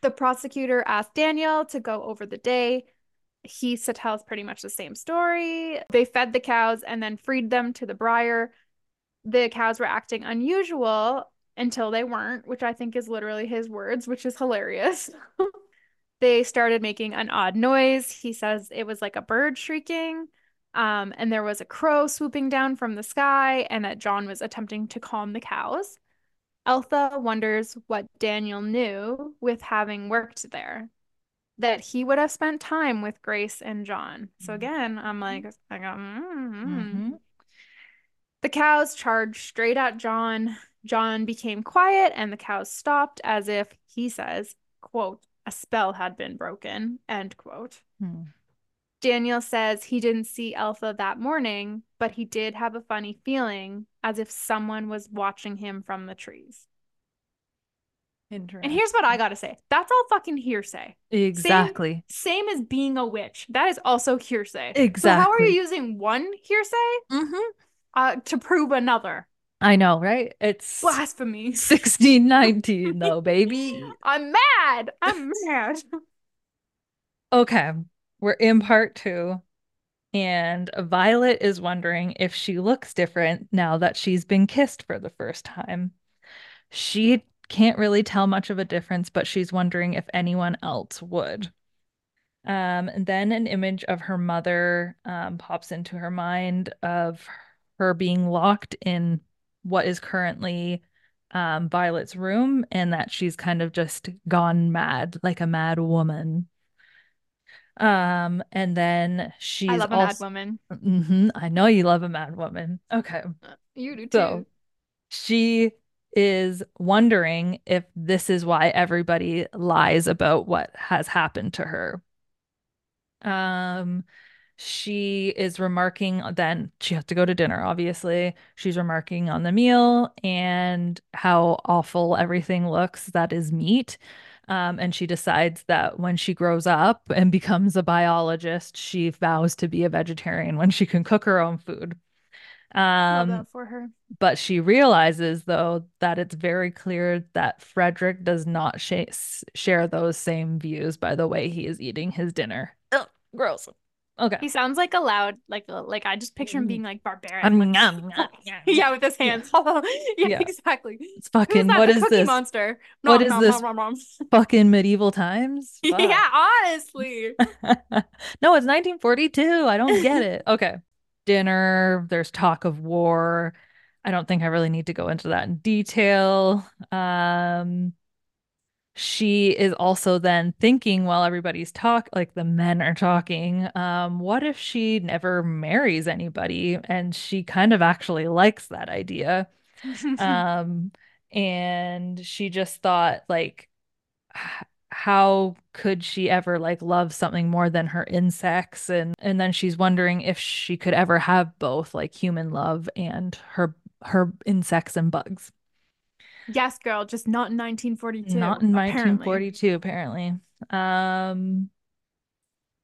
A: The prosecutor asked Daniel to go over the day. He tells pretty much the same story. They fed the cows and then freed them to the briar. The cows were acting unusual until they weren't, which I think is literally his words, which is hilarious. they started making an odd noise. He says it was like a bird shrieking. Um, and there was a crow swooping down from the sky, and that John was attempting to calm the cows. Altha wonders what Daniel knew with having worked there, that he would have spent time with Grace and John. So again, I'm like, I go, mm-hmm.
B: Mhm.
A: The cows charged straight at John. John became quiet and the cows stopped as if, he says, quote, a spell had been broken, end quote.
B: Hmm.
A: Daniel says he didn't see Elsa that morning, but he did have a funny feeling as if someone was watching him from the trees. And here's what I gotta say that's all fucking hearsay.
B: Exactly.
A: Same as being a witch. That is also hearsay. Exactly. So, how are you using one hearsay
B: Mhm.
A: uh, to prove another?
B: I know, right? It's
A: Blasphemy.
B: 1619 though, baby.
A: I'm mad. I'm mad.
B: Okay, we're in part two, and Violet is wondering if she looks different now that she's been kissed for the first time. She can't really tell much of a difference, but she's wondering if anyone else would. Um, and then an image of her mother um, pops into her mind of her being locked in what is currently um, Violet's room, and that she's kind of just gone mad, like a mad woman. Um, and then she's
A: I love a mad
B: also,
A: woman.
B: Mhm, I know you love a mad woman. Okay.
A: You do
B: So
A: too.
B: she is wondering if this is why everybody lies about what has happened to her. Um, she is remarking then she has to go to dinner, obviously. She's remarking on the meal and how awful everything looks that is meat. Um, and she decides that when she grows up and becomes a biologist, she vows to be a vegetarian when she can cook her own food.
A: Love
B: Um,
A: that for her.
B: but she realizes, though, that it's very clear that Frederick does not sh share those same views by the way he is eating his dinner. Ugh, gross. Okay.
A: He sounds like a loud, like like I just picture him being like barbaric.
B: Um,
A: like, yeah, with his hands. yeah,
B: Yeah.
A: exactly.
B: It's
A: Who's
B: fucking,
A: that?
B: what
A: the
B: is
A: Cookie
B: this?
A: Monster.
B: What
A: Nom,
B: is
A: nom,
B: this?
A: nom, nom, nom.
B: Fucking medieval times? Fuck.
A: Yeah, honestly.
B: No, it's 1942. I don't get it. Okay. Dinner, there's talk of war. I don't think I really need to go into that in detail. Um, she is also then thinking while everybody's talk, like the men are talking, um, what if she never marries anybody? And she kind of actually likes that idea. Um, and she just thought like how could she ever like love something more than her insects and and then she's wondering if she could ever have both like human love and her her insects and bugs.
A: yes, girl, just not in 1942.
B: Not in
A: apparently.
B: 1942 apparently. Um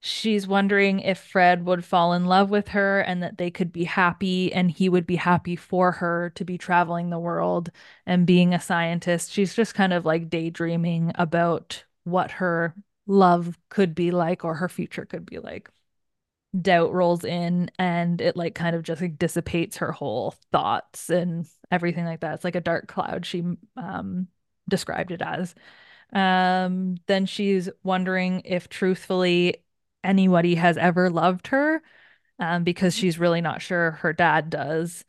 B: she's wondering if Fred would fall in love with her and that they could be happy and he would be happy for her to be traveling the world and being a scientist. She's just kind of like daydreaming about what her love could be like or her future could be like. Doubt rolls in and it like kind of just like dissipates her whole thoughts and everything like that. It's like a dark cloud she um described it as. Um then she's wondering if truthfully anybody has ever loved her um, because she's really not sure her dad does.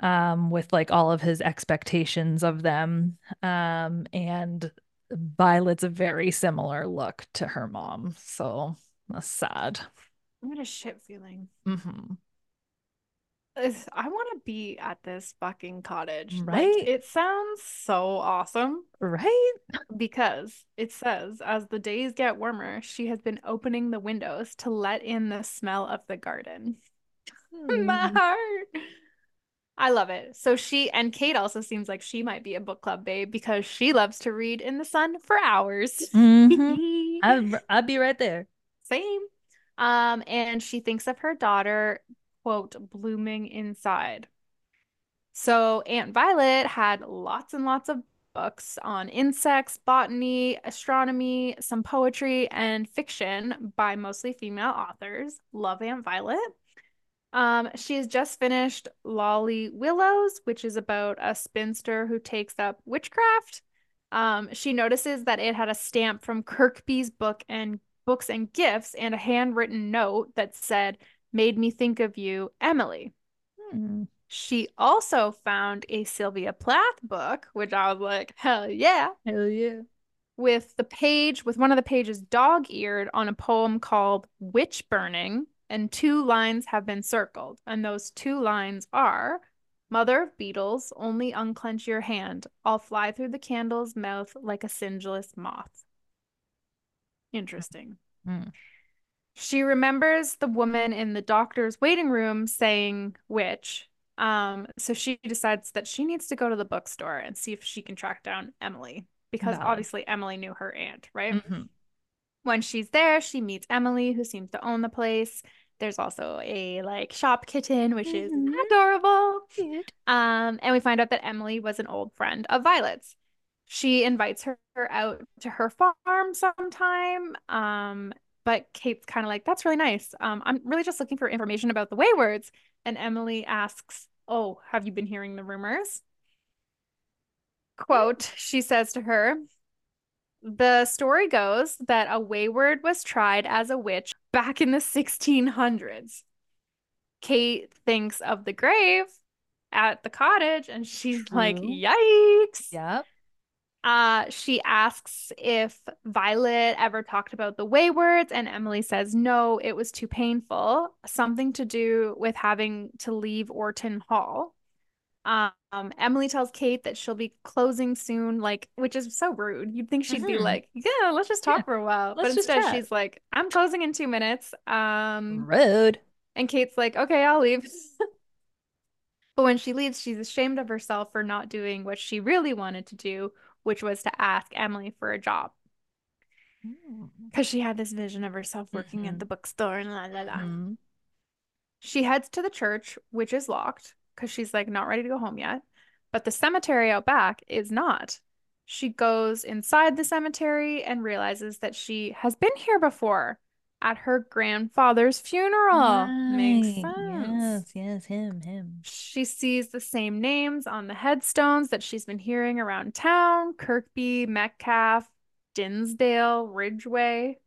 B: um, with like all of his expectations of them. Um, and Violet's a very similar look to her mom. So that's sad.
A: I had a shit feeling.
B: hmm
A: I want to be at this fucking cottage. Like,
B: Right?
A: it sounds so awesome
B: Right?
A: because it says as the days get warmer, she has been opening the windows to let in the smell of the garden. My
B: Hmm.
A: heart. I love it. So she and Kate also seems like she might be a book club babe because she loves to read in the sun for hours.
B: Mhm. I'd, I'd be right there.
A: Same. Um, and she thinks of her daughter, quote, blooming inside. So Aunt Violet had lots and lots of books on insects, botany, astronomy, some poetry, and fiction by mostly female authors. Love Aunt Violet. Um, she has just finished Lolly Willowes, which is about a spinster who takes up witchcraft. Um, she notices that it had a stamp from Kirkby's book and books and gifts and a handwritten note that said, Made me think of you, Emily.
B: Hmm.
A: She also found a Sylvia Plath book, which I was like, hell yeah,
B: Hell yeah.
A: with the page, with one of the pages dog eared on a poem called Witch Burning, and two lines have been circled. And those two lines are Mother of beetles, only unclench your hand. I'll fly through the candle's mouth like a singeless moth. Interesting.
B: Hmm.
A: She remembers the woman in the doctor's waiting room saying which. Um, so she decides that she needs to go to the bookstore and see if she can track down Emily because
B: Valid.
A: obviously Emily knew her aunt, right?
B: Mhm.
A: When she's there, she meets Emily, who seems to own the place. There's also a like shop kitten, which is
B: Mhm.
A: adorable. Um, and we find out that Emily was an old friend of Violet's. She invites her out to her farm sometime. Um, but Kate's kind of like, that's really nice. Um, I'm really just looking for information about the Weywards. And Emily asks, Oh, have you been hearing the rumors? Quote, she says to her, The story goes that a Weyward was tried as a witch back in the 1600s. Kate thinks of the grave at the cottage and she's like, yikes.
B: Yep.
A: Uh, she asks if Violet ever talked about the Weywards, and Emily says no, it was too painful. Something to do with having to leave Orton Hall. Um, Emily tells Kate that she'll be closing soon, like, which is so rude. You'd think she'd be
B: Mhm.
A: like, yeah, let's just talk
B: Yeah,
A: for a while. But
B: let's just
A: instead,
B: chat.
A: she's like, I'm closing in two minutes. Um,
B: Rude.
A: and Kate's like, okay, I'll leave. But when she leaves, she's ashamed of herself for not doing what she really wanted to do, which was to ask Emily for a job. Because she had this vision of herself working at
B: Mhm.
A: the bookstore and la la la.
B: Mhm.
A: She heads to the church, which is locked because she's like not ready to go home yet. But the cemetery out back is not. She goes inside the cemetery and realizes that she has been here before at her grandfather's funeral. Makes sense.
B: Yes, yes, him, him.
A: She sees the same names on the headstones that she's been hearing around town Kirkby, Metcalf, Dinsdale, Ridgeway.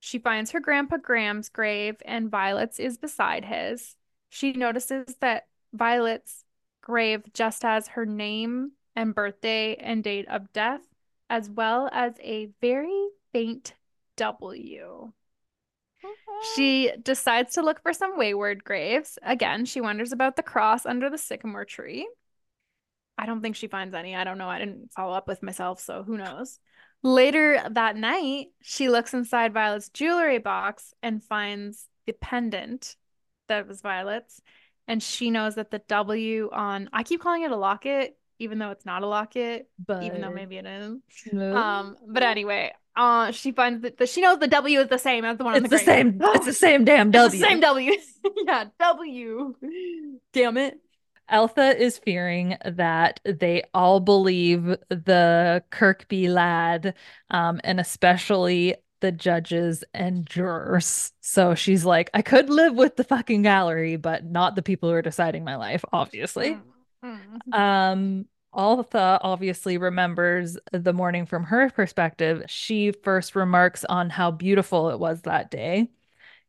A: She finds her grandpa Graham's grave, and Violet's is beside his. She notices that Violet's grave just as her name and birthday and date of death, as well as a very faint W. She decides to look for some Weyward graves. Again, she wonders about the cross under the sycamore tree. I don't think she finds any. I don't know. I didn't follow up with myself, so who knows. Later that night, she looks inside Violet's jewelry box and finds the pendant that was Violet's. And she knows that the W on, I keep calling it a locket, even though it's not a locket,
B: But
A: even though maybe it is.
B: no.
A: Um, but anyway, uh, she finds that the, she knows the W is the same as the one on
B: it's
A: the
B: the same. It's the same damn
A: It's
B: W.
A: the same W. yeah, W. Damn it.
B: Altha is fearing that they all believe the Kirkby lad, um, and especially the judges and jurors. So she's like, I could live with the fucking gallery, but not the people who are deciding my life, obviously.
A: Mm, mm.
B: Um, Altha obviously remembers the morning from her perspective. She first remarks on how beautiful it was that day.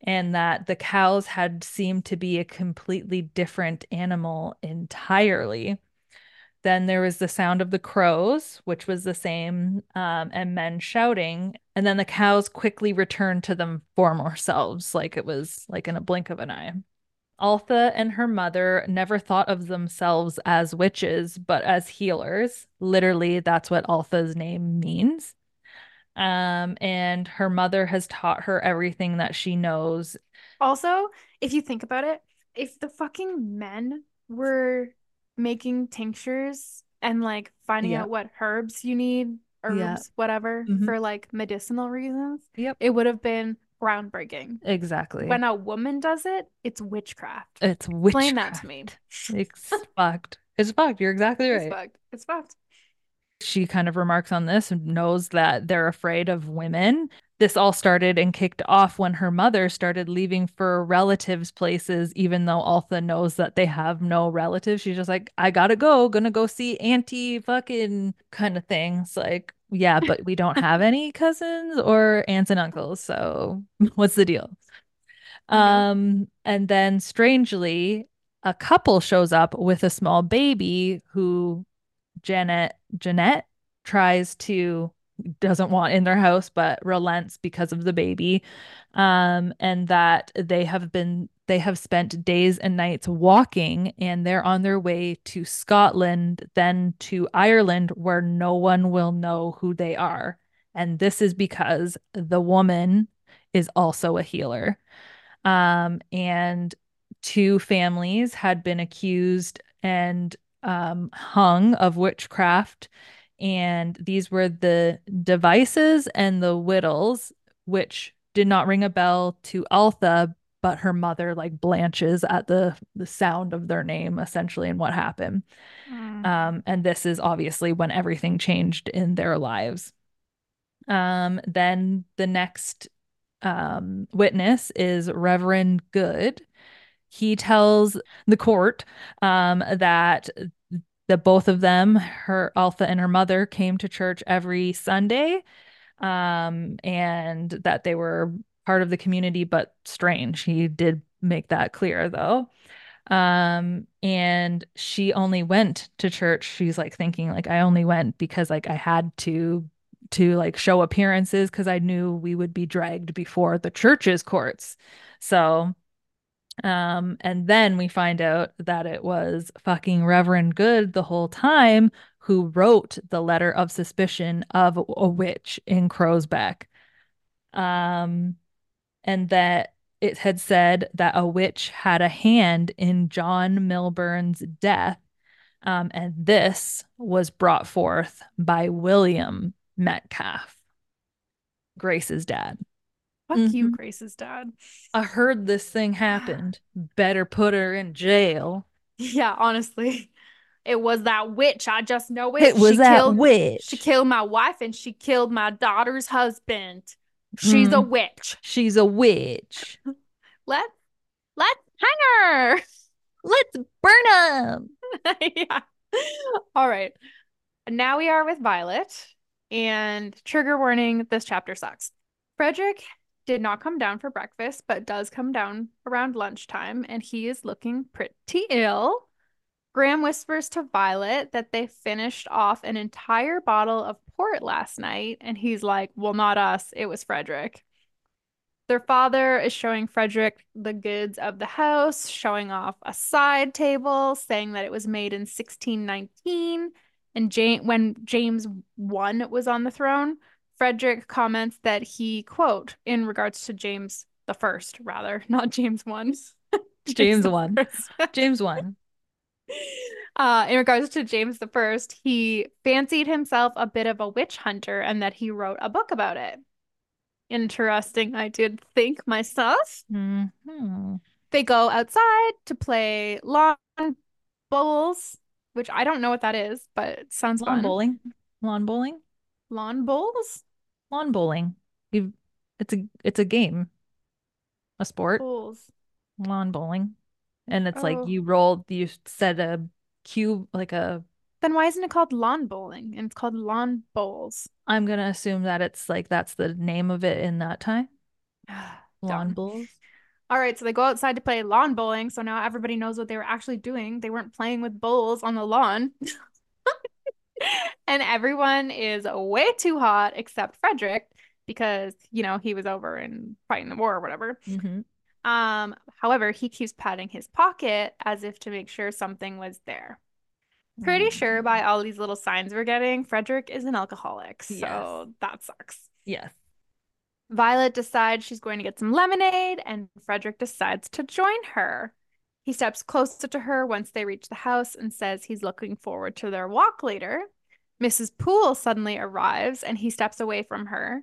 B: and that the cows had seemed to be a completely different animal entirely. Then there was the sound of the crows, which was the same, um, and men shouting. And then the cows quickly returned to them former selves, like it was like in a blink of an eye. Altha and her mother never thought of themselves as witches, but as healers. Literally, that's what Altha's name means. Um, and her mother has taught her everything that she knows.
A: Also, if you think about it, if the fucking men were making tinctures and like finding
B: Yeah.
A: out what herbs you need, herbs,
B: whatever
A: whattever,
B: Mhm.
A: for like medicinal reasons,
B: Yep.
A: it would have been groundbreaking.
B: Exactly.
A: When a woman does it, it's witchcraft.
B: it's witchcraft.
A: Explain that to me.
B: It's fucked. It's fucked. You're exactly right.
A: It's fucked. It's fucked.
B: she kind of remarks on this and knows that they're afraid of women. This all started and kicked off when her mother started leaving for relatives' places, even though Altha knows that they have no relatives. She's just like, I gotta go, gonna go see Auntie fucking kind of things. Like, yeah, but we don't have any cousins or aunts and uncles. So what's the deal? Um, and then strangely, a couple shows up with a small baby who Janet Jeanette tries to doesn't want in their house but relents because of the baby um and that they have been they have spent days and nights walking and they're on their way to Scotland then to Ireland where no one will know who they are and this is because the woman is also a healer um and two families had been accused and um, hung of witchcraft. And these were the devices and the whittles, which did not ring a bell to Altha, but her mother like blanches at the the sound of their name essentially and what happened.
A: Mm.
B: Um, and this is obviously when everything changed in their lives. Um, then the next um, witness is Reverend Good. He tells the court um, that both of them, her Altha and her mother, came to church every Sunday, um, and that they were part of the community, but strange. He did make that clear, though. Um, and she only went to church. She's like thinking, like, I only went because like I had to to like show appearances because I knew we would be dragged before the church's courts. So um, and then we find out that it was fucking Reverend Good the whole time who wrote the letter of suspicion of a witch in Crowsbeck. Um, and that it had said that a witch had a hand in John Milburn's death. Um, and this was brought forth by William Metcalf, Grace's dad.
A: Fuck you,
B: Mhm.
A: Grace's dad.
B: I heard this thing happened. Better put her in jail.
A: Yeah, honestly. It was that witch. I just know it.
B: It was
A: she
B: that
A: killed,
B: witch.
A: She killed my wife and she killed my daughter's husband. She's a
B: Mm.
A: witch.
B: She's a witch.
A: Let let's hang her.
B: Let's burn them.
A: yeah. All right. Now we are with Violet. And trigger warning this chapter sucks. Frederick did not come down for breakfast, but does come down around lunchtime, and he is looking pretty ill. Graham whispers to Violet that they finished off an entire bottle of port last night, and he's like, Well, not us. It was Frederick. Their father is showing Frederick the goods of the house, showing off a side table, saying that it was made in 1619. And Jane, when James I was on the throne, Frederick comments that he, quote, in regards to James the First, rather, not James one.
B: James
A: the
B: one. James one.
A: Uh, in regards to James the First, he fancied himself a bit of a witch hunter and that he wrote a book about it. Interesting, I did think myself.
B: Mhm.
A: They go outside to play lawn bowls, which I don't know what that is, but it sounds
B: Lawn
A: fun.
B: bowling. Lawn bowling.
A: Lawn bowls?
B: Lawn bowling. You it's a it's a game. A sport.
A: Bowls.
B: Lawn bowling. And it's
A: Oh.
B: like you roll you set a cube like a
A: Then why isn't it called lawn bowling? And it's called lawn bowls.
B: I'm gonna assume that it's like that's the name of it in that time. Lawn bowls.
A: All right, so they go outside to play lawn bowling. So now everybody knows what they were actually doing. They weren't playing with bowls on the lawn. and everyone is way too hot except Frederick because, you know, he was over and fighting the war or whatever.
B: Mm-hmm.
A: Um, however, he keeps patting his pocket as if to make sure something was there. Pretty sure by all these little signs we're getting, Frederick is an alcoholic. So
B: Yes.
A: that sucks.
B: Yes.
A: Violet decides she's going to get some lemonade, and Frederick decides to join her. He steps closer to her once they reach the house and says he's looking forward to their walk later. Mrs. Poole suddenly arrives and he steps away from her.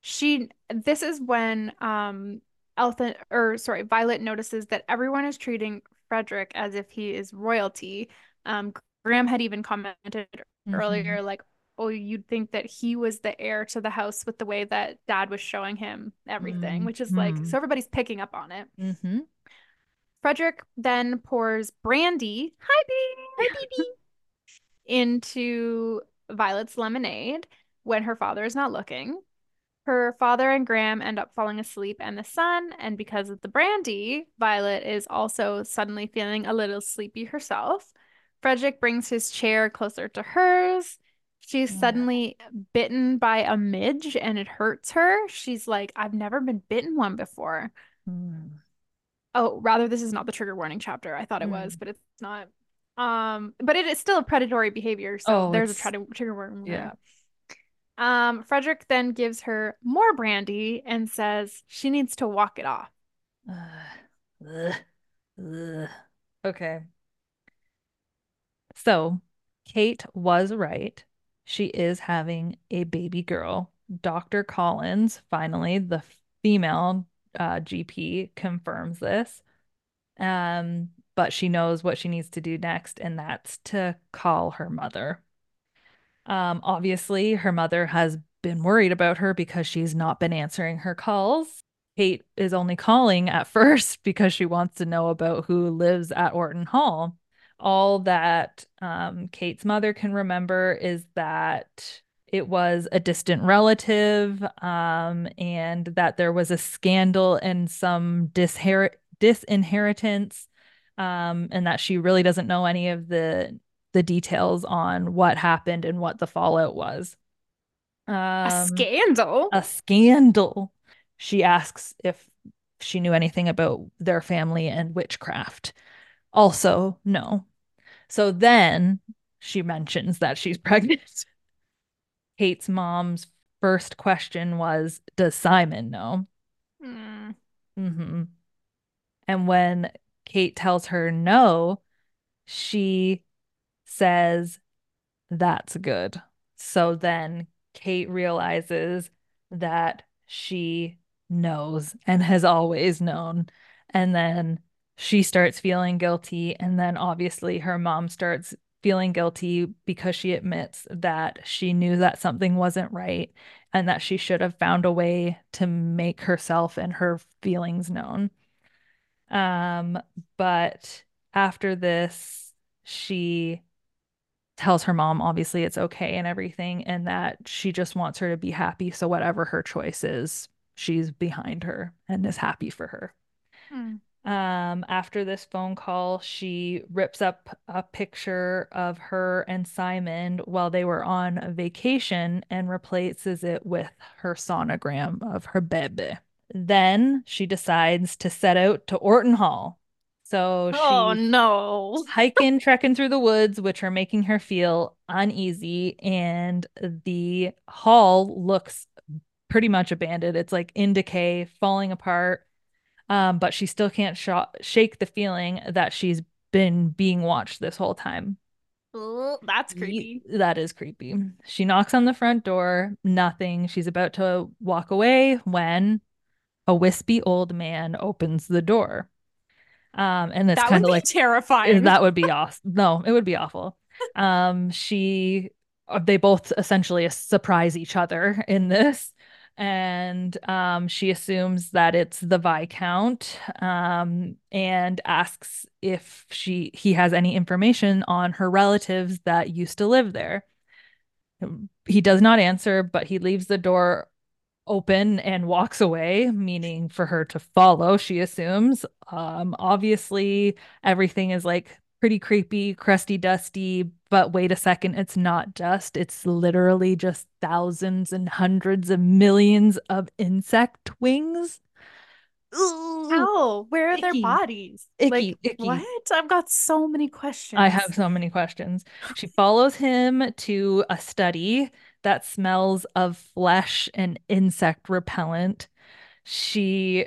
A: She this is when um Elton or sorry, Violet notices that everyone is treating Frederick as if he is royalty. Um Graham had even commented earlier like oh, you'd think that he was the heir to the house with the way that dad was showing him everything, which is like, so everybody's picking up on it.
B: Mm-hmm.
A: Frederick then pours brandy, hi baby, hi baby, into Violet's lemonade when her father is not looking. Her father and Graham end up falling asleep and the sun, and because of the brandy, Violet is also suddenly feeling a little sleepy herself. Frederick brings his chair closer to hers. She's
B: Yeah.
A: suddenly bitten by a midge and it hurts her. She's like, I've never been bitten one before.
B: Mm.
A: Oh, rather, this is not the trigger warning chapter. I thought it was, but it's not. Um, but it is still a predatory behavior, so
B: Oh,
A: there's a trigger trigger warning.
B: yeah.
A: Um, Frederick then gives her more brandy and says she needs to walk it off.
B: Ugh. Ugh. Okay. So, Kate was right. She is having a baby girl. Dr. Collins, finally, the female uh, GP, confirms this. Um, but she knows what she needs to do next, and that's to call her mother. Um, obviously, her mother has been worried about her because she's not been answering her calls. Kate is only calling at first because she wants to know about who lives at Orton Hall. All that um, Kate's mother can remember is that it was a distant relative um, and that there was a scandal and some disher- disinheritance um, and that she really doesn't know any of the the details on what happened and what the fallout was.
A: A
B: Um,
A: scandal.
B: a scandal. She asks if she knew anything about their family and witchcraft. Also, no. So then she mentions that she's pregnant. Kate's mom's first question was, Does Simon know?
A: Hmm.
B: hmm And when Kate tells her no, she says, That's good. So then Kate realizes that she knows and has always known. And then she starts feeling guilty. And then obviously her mom starts feeling guilty because she admits that she knew that something wasn't right and that she should have found a way to make herself and her feelings known. Um, but after this, she tells her mom obviously it's okay and everything and that she just wants her to be happy so whatever her choice is she's behind her and is happy for her
A: Hmm.
B: Um after this phone call she rips up a picture of her and Simon while they were on vacation and replaces it with her sonogram of her baby then she decides to set out to Orton Hall so
A: Oh
B: she's
A: no.
B: hiking, trekking through the woods, which are making her feel uneasy. And the hall looks pretty much abandoned. It's like in decay, falling apart. Um, but she still can't sh- shake the feeling that she's been being watched this whole time.
A: Ugh, That's creepy.
B: That is creepy. She knocks on the front door, nothing. She's about to walk away when a wispy old man opens the door. Um, and it's kind of like
A: terrifying.
B: that would be awesome. No, it would be awful. Um, she, uh, they both essentially surprise each other in this, and um, she assumes that it's the Viscount, um, and asks if she he has any information on her relatives that used to live there. He does not answer, but he leaves the door open and walks away, meaning for her to follow, she assumes. Um, obviously, everything is like pretty creepy, crusty, dusty, but wait a second, it's not dust. It's literally just thousands and hundreds of millions of insect wings. Ooh,
A: How? Where are their bodies?
B: Icky,
A: like
B: icky.
A: what? I've got so many questions.
B: I have so many questions. She follows him to a study that smells of flesh and insect repellent. She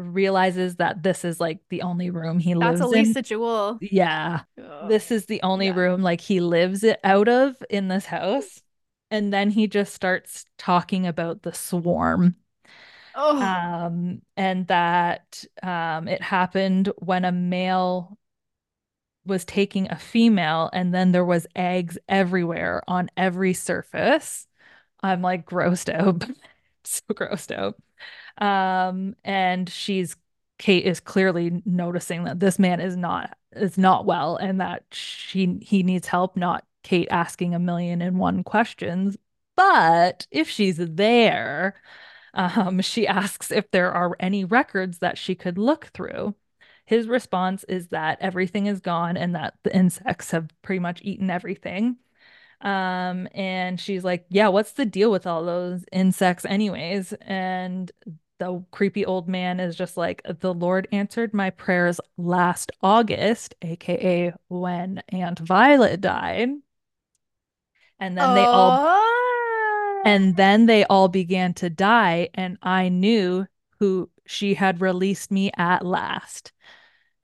B: realizes that this is like the only room he
A: That's
B: lives in.
A: Elisa Jewell.
B: Yeah,
A: Ugh.
B: this is the only
A: yeah.
B: room like he lives it out of in this house. And then he just starts talking about the swarm
A: Oh,
B: um, and that um, it happened when a male was taking a female, and then there was eggs everywhere on every surface. I'm like grossed out, so grossed out. Um, and she's Kate is clearly noticing that this man is not is not well, and that she he needs help, not Kate asking a million and one questions. But if she's there, um, she asks if there are any records that she could look through. His response is that everything is gone and that the insects have pretty much eaten everything. Um, and she's like, Yeah, what's the deal with all those insects, anyways? And the creepy old man is just like, The Lord answered my prayers last August, aka when Aunt Violet died. And then they all
A: Oh.
B: and then they all began to die, and I knew who she had released me at last.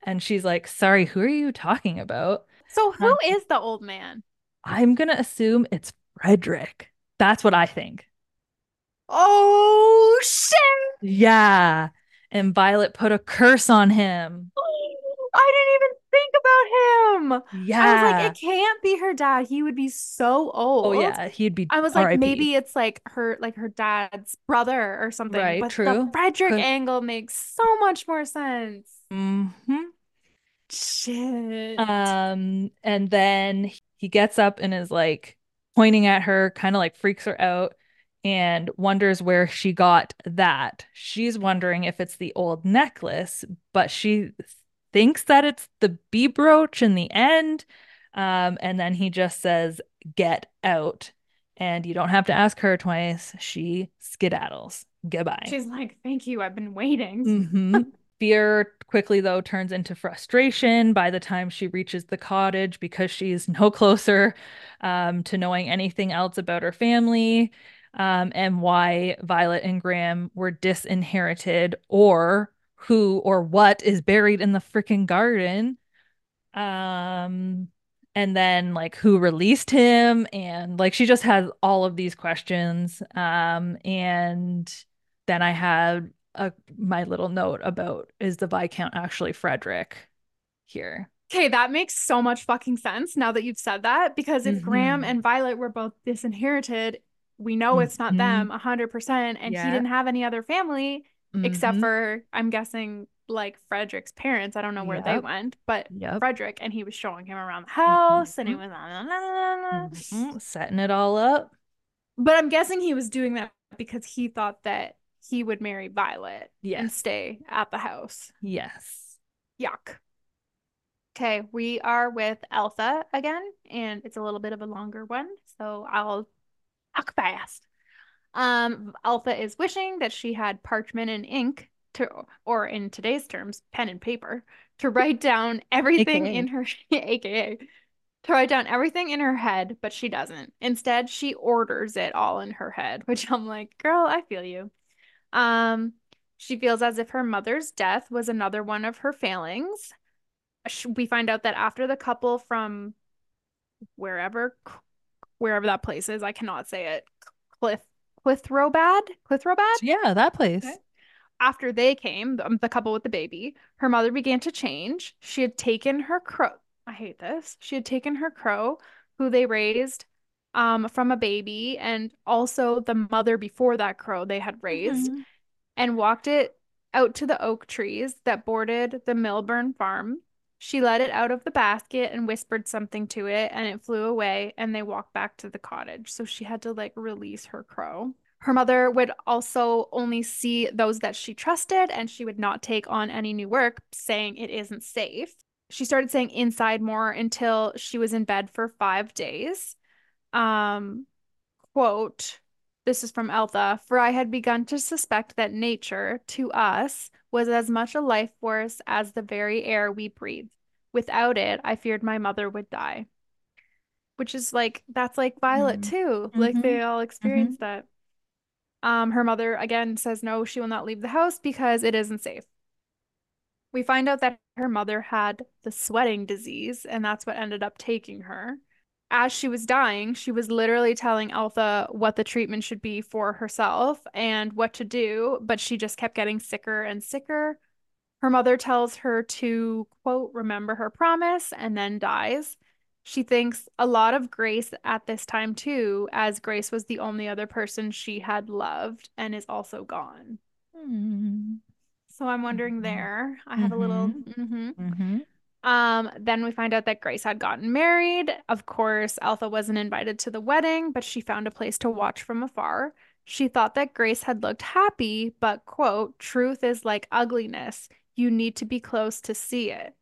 B: And she's like, Sorry, who are you talking about?
A: So who
B: Huh.
A: is the old man?
B: I'm gonna assume it's Frederick. That's what I think.
A: Oh shit!
B: Yeah. And Violet put a curse on him.
A: I didn't even think about him.
B: Yeah.
A: I was like, it can't be her dad. He would be so old.
B: Oh yeah, he'd be
A: I was like,
B: RIP.
A: maybe it's like her, like her dad's brother or something.
B: Right,
A: but
B: true.
A: the Frederick
B: Could-
A: angle makes so much more sense.
B: Mhm.
A: Shit.
B: Um, and then he gets up and is like pointing at her, kind of like freaks her out and wonders where she got that. She's wondering if it's the old necklace, but she thinks that it's the bee brooch in the end. Um, and then he just says, Get out. And you don't have to ask her twice. She skedaddles. Goodbye.
A: She's like, thank you. I've been waiting.
B: hmm Fear quickly, though, turns into frustration by the time she reaches the cottage because she's no closer um, to knowing anything else about her family um, and why Violet and Graham were disinherited or who or what is buried in the freaking garden. Um, and then like who released him and like she just has all of these questions. Um, and then I had a my little note about is the Viscount actually Frederick here?
A: Okay, that makes so much fucking sense now that you've said that. Because if Graham
B: Mhm.
A: and Violet were both disinherited, we know it's not
B: Mhm.
A: them 100%. And
B: Yeah.
A: he didn't have any other family except
B: Mhm.
A: for, I'm guessing, like Frederick's parents. I don't know where they went, but
B: Yep.
A: Frederick, and he was showing him around the house and he was la, la, la.
B: Mhm. setting it all up.
A: But I'm guessing he was doing that because he thought that he would marry Violet and stay at the house.
B: Yes.
A: Yuck. Okay, we are with Elsa again, and it's a little bit of a longer one, so I'll talk fast. Um, Altha is wishing that she had parchment and ink to, or in today's terms, pen and paper, to write down everything
B: AKA.
A: in her, AKA, to write down everything in her head, but she doesn't. Instead, she orders it all in her head, which I'm like, girl, I feel you. Um, she feels as if her mother's death was another one of her failings. We find out that after the couple from wherever, wherever that place is, I cannot say it, Cliff, Clithrobad, Clithrobad.
B: Yeah, that place.
A: Okay. After they came, the, the couple with the baby, her mother began to change. She had taken her crow. I hate this. She had taken her crow, who they raised um, from a baby, and also the mother before that crow they had raised,
B: Mhm.
A: and walked it out to the oak trees that bordered the Milburn farm. She let it out of the basket and whispered something to it, and it flew away, and they walked back to the cottage. So she had to like release her crow. Her mother would also only see those that she trusted, and she would not take on any new work, saying it isn't safe. She started saying inside more until she was in bed for five days. Um, quote, this is from Altha, for I had begun to suspect that nature, to us, was as much a life force as the very air we breathe. Without it, I feared my mother would die. Which is like, that's like Violet
B: Mm.
A: too. Like they all experienced that. Um, her mother again says no, she will not leave the house because it isn't safe. We find out that her mother had the sweating disease, and that's what ended up taking her. As she was dying, she was literally telling Altha what the treatment should be for herself and what to do, but she just kept getting sicker and sicker. Her mother tells her to, quote, remember her promise and then dies. She thinks a lot of Grace at this time too, as Grace was the only other person she had loved and is also gone.
B: Mm.
A: So I'm wondering
B: Mhm.
A: there. I have a little. mhm. Um, then we find out that Grace had gotten married. Of course, Altha wasn't invited to the wedding, but she found a place to watch from afar. She thought that Grace had looked happy, but, quote, truth is like ugliness. You need to be close to see it.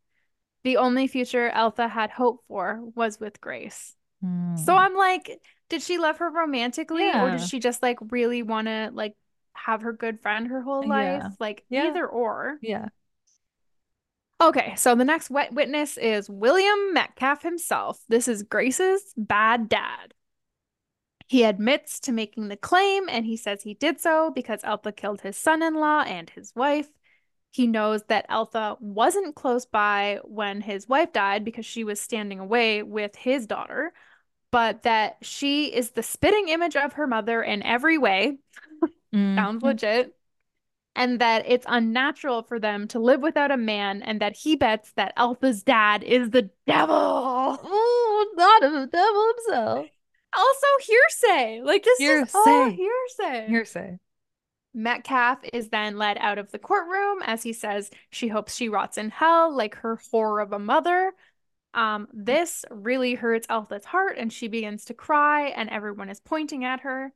A: The only future Altha had hope for was with Grace. So
B: Mm.
A: I'm like, did she love her romantically, or
B: Yeah.
A: did she just like really want to like have her good friend her whole life?
B: Yeah.
A: Like
B: Yeah.
A: either or.
B: Yeah.
A: Okay, so the next wet witness is William Metcalf himself. This is Grace's bad dad. He admits to making the claim and he says he did so because Altha killed his son in law and his wife. He knows that Altha wasn't close by when his wife died because she was standing away with his daughter, but that she is the spitting image of her mother in every way. Sounds
B: Mhm.
A: legit. And that it's unnatural for them to live without a man, and that he bets that Altha's dad is the devil.
B: Oh, not the devil himself.
A: Also, hearsay. Like, this is all
B: Hearsay.
A: hearsay.
B: Hearsay.
A: Metcalf is then led out of the courtroom as he says she hopes she rots in hell like her whore of a mother. Um, this really hurts Altha's heart, and she begins to cry, and everyone is pointing at her.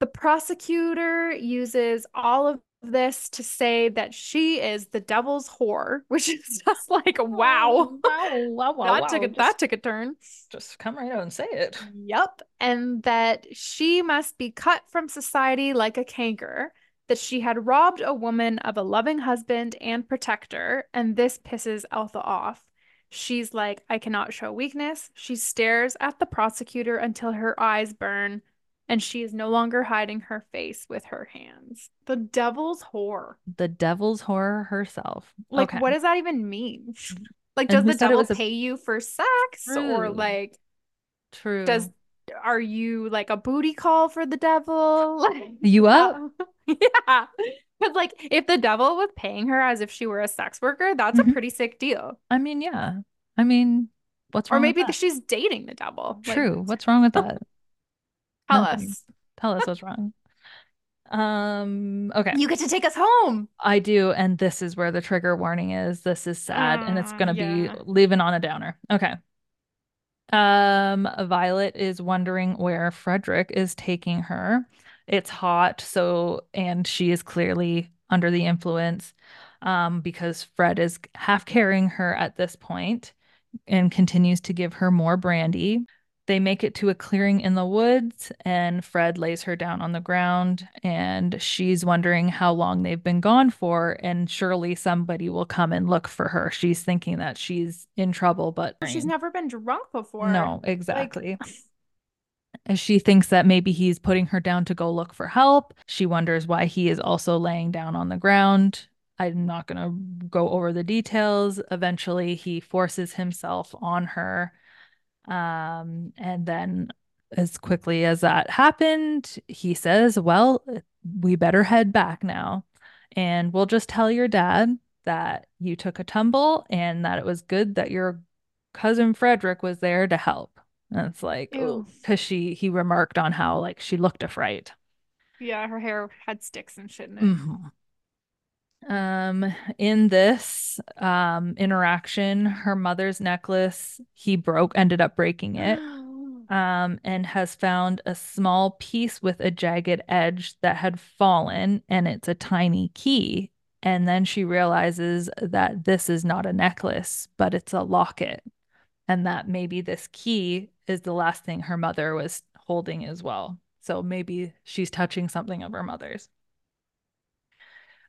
A: The prosecutor uses all of this to say that she is the devil's whore, which is just like, wow, oh,
B: Wow. Wow. Wow.
A: that
B: wow.
A: took a,
B: Just-
A: that took a turn.
B: Just come right out and say it.
A: Yep. And that she must be cut from society like a canker, that she had robbed a woman of a loving husband and protector, and this pisses Altha off. She's like, I cannot show weakness. She stares at the prosecutor until her eyes burn, and she is no longer hiding her face with her hands. The devil's whore.
B: The devil's horror herself.
A: Like,
B: Okay.
A: what does that even mean? Like, does the devil
B: a-
A: pay you for sex? Or like,
B: True.
A: does are you like a booty call for the devil? Like,
B: you up?
A: yeah. Because like if the devil was paying her as if she were a sex worker, that's
B: Mhm.
A: a pretty sick deal.
B: I mean, yeah. I mean, what's wrong? Or maybe
A: she's dating the devil. Like,
B: True. What's wrong with that?
A: Tell
B: Nothing.
A: us.
B: Tell us what's wrong. Um, okay.
A: You get to take us home.
B: I do, and this is where the trigger warning is. This is sad, and it's
A: Ah,
B: gonna
A: yeah.
B: be leaving on a downer. Okay. Um, Violet is wondering where Frederick is taking her. It's hot, so and she is clearly under the influence, um, because Fred is half carrying her at this point and continues to give her more brandy. They make it to a clearing in the woods, and Fred lays her down on the ground, and she's wondering how long they've been gone for, and surely somebody will come and look for her. She's thinking that she's in trouble, but
A: She's never been drunk before.
B: no, exactly. As she thinks that maybe he's putting her down to go look for help. She wonders why he is also laying down on the ground. I'm not going to go over the details. Eventually, he forces himself on her. Um, and then, as quickly as that happened, he says, Well, we better head back now. And we'll just tell your dad that you took a tumble and that it was good that your cousin Frederick was there to help. And it's like, because she he remarked on how like she looked a fright.
A: Yeah, her hair had sticks and shit in it.
B: Mhm. Um, in this um interaction, her mother's necklace, he broke, ended up breaking it. um, and has found a small piece with a jagged edge that had fallen, and it's a tiny key. And then she realizes that this is not a necklace, but it's a locket, and that maybe this key is the last thing her mother was holding as well. So maybe she's touching something of her mother's.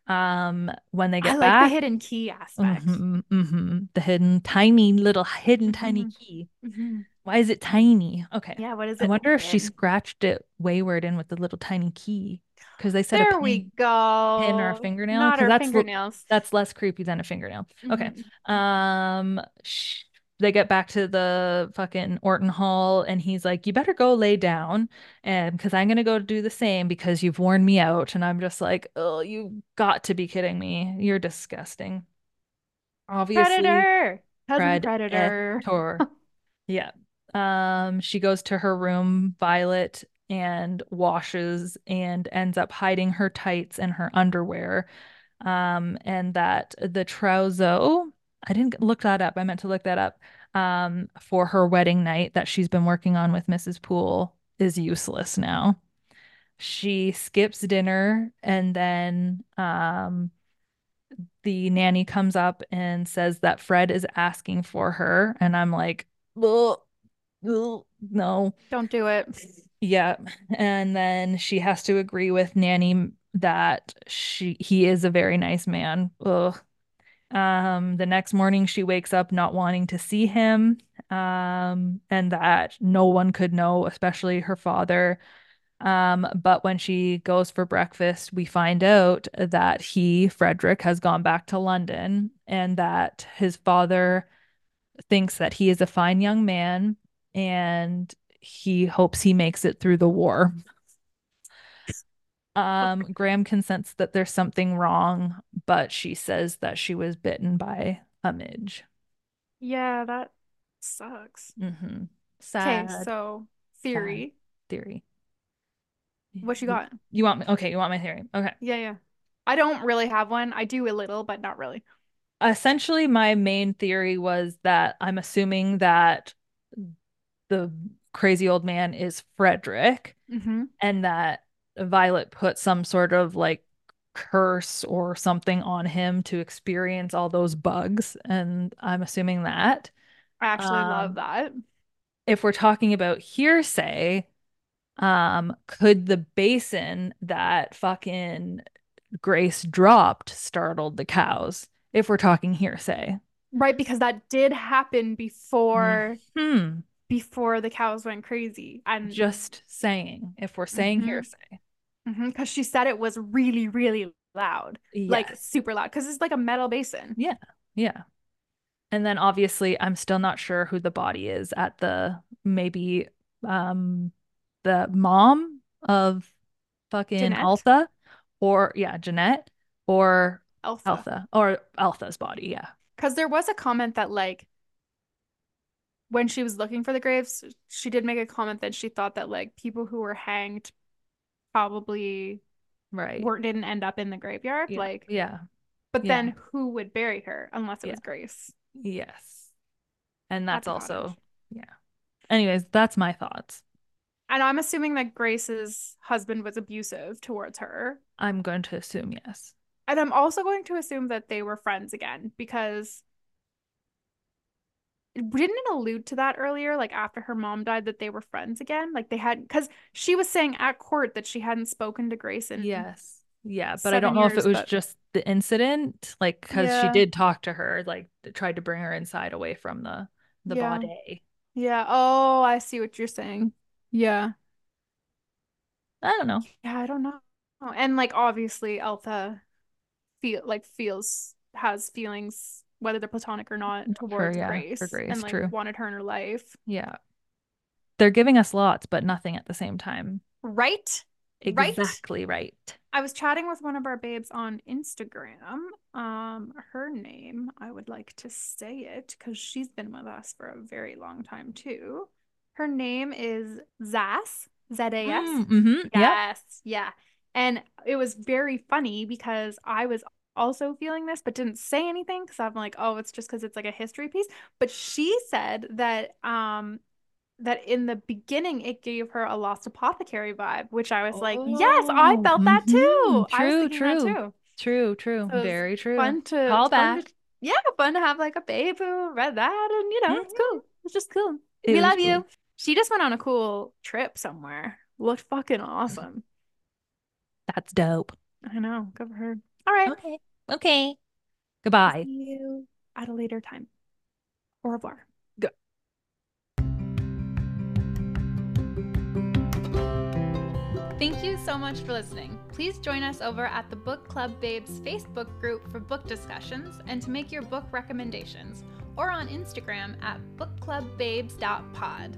B: Um, when they get
A: I like the hidden key aspect.
B: Mhm, mhm. the hidden tiny little hidden tiny
A: Mhm.
B: key.
A: Mhm.
B: Why is it tiny? Okay.
A: Yeah, what is it?
B: I wonder if she scratched it Weyward in with the little tiny key because they said a
A: There
B: pin,
A: we go.
B: pin or a fingernail
A: Not her
B: that's l-
A: fingernails.
B: that's less creepy than a fingernail. Okay.
A: Mhm.
B: Um, sh- they get back to the fucking Orton Hall, and he's like, "You better go lay down, and because I'm gonna go do the same because you've worn me out." And I'm just like, "Oh, you got to be kidding me! You're disgusting." Obviously,
A: Predator.
B: Predator.
A: Predator.
B: Yeah. Um, she goes to her room, Violet, and washes and ends up hiding her tights and her underwear. Um, and that the trousseau, I didn't look that up. I meant to look that up. Um, for her wedding night that she's been working on with Mrs. Poole is useless now. She skips dinner and then um the nanny comes up and says that Fred is asking for her. And I'm like, "Ugh, ugh, no.
A: Don't do it.
B: Yeah. And then she has to agree with Nanny that she he is a very nice man. Ugh. Um, the next morning she wakes up not wanting to see him. Um, and that no one could know, especially her father. Um, but when she goes for breakfast, we find out that he, Frederick, has gone back to London and that his father thinks that he is a fine young man and he hopes he makes it through the war. Um, Graham consents that there's something wrong, but she says that she was bitten by a midge.
A: Yeah, that sucks.
B: Mm-hmm.
A: Okay, so theory.
B: theory.
A: What you got?
B: You want me? Okay, you want my theory. Okay.
A: Yeah, yeah. I don't really have one. I do a little, but not really.
B: essentially my main theory was that I'm assuming that the crazy old man is Frederick
A: Mm-hmm.
B: and that Violet put some sort of like curse or something on him to experience all those bugs and I'm assuming that
A: I actually love
B: Um,
A: that.
B: if we're talking about hearsay um could the basin that fucking Grace dropped startled the cows if we're talking hearsay
A: Right, because that did happen before
B: Hmm.
A: before the cows went crazy. And
B: Just saying, if we're saying
A: Mhm.
B: hearsay.
A: Because she said it was really, really loud. Like super loud. Because it's like a metal basin.
B: Yeah. Yeah. And then obviously I'm still not sure who the body is at the maybe um the mom of fucking
A: Jeanette?
B: Altha or yeah, Jeanette or
A: Elsa.
B: Altha or Altha's body, yeah.
A: Because there was a comment that like when she was looking for the graves, she did make a comment that she thought that like people who were hanged probably
B: Right.
A: weren't didn't end up in the graveyard.
B: Yeah.
A: Like,
B: yeah.
A: but
B: yeah.
A: then who would bury her unless it
B: Yeah.
A: was Grace?
B: Yes. And that's
A: At
B: also yeah. Anyways, that's my thoughts.
A: And I'm assuming that Grace's husband was abusive towards her.
B: I'm going to assume yes.
A: And I'm also going to assume that they were friends again because didn't it allude to that earlier, like after her mom died, that they were friends again? Like they had, because she was saying at court that she hadn't spoken to Grace in
B: Yes. Yeah, but I don't know if it was
A: but-
B: just the incident, like because she did talk to her, like tried to bring her inside away from the the
A: Yeah.
B: body.
A: Yeah. Oh, I see what you're saying. Yeah.
B: I don't know.
A: Yeah, I don't know. And like obviously Altha feel like feels has feelings whether they're platonic or not towards
B: yeah, for
A: Grace
B: Grace,
A: and like
B: true.
A: wanted her in her life.
B: Yeah. They're giving us lots, but nothing at the same time.
A: Right? Right?
B: Exactly right.
A: I was chatting with one of our babes on Instagram. Um, her name, I would like to say it because she's been with us for a very long time too. Her name is Zas, Z-A-S.
B: Mm-hmm. Yep.
A: Yes, yeah. And it was very funny because I was also feeling this, but didn't say anything because I'm like, oh, it's just because it's like a history piece. But she said that um that in the beginning it gave her a lost apothecary vibe, which I was like, yes, I
B: Oh,
A: felt that too.
B: mhm.
A: I was
B: True,
A: that
B: true.
A: too.
B: True, true.
A: So
B: Very true.
A: Fun to
B: Call
A: fun to-
B: back.
A: yeah, fun to have like a babe who read that, and you know, it's cool. It's just cool.
B: It
A: we love you. She just went on a cool trip somewhere. Looked fucking awesome.
B: That's dope.
A: I know. Good for her. All right.
B: Okay. Okay. Goodbye.
A: See you at a later time. Au revoir. Go. Thank you so much for listening. Please join us over at the Book Club Babes Facebook group for book discussions and to make your book recommendations, or on Instagram at bookclubbabes.pod.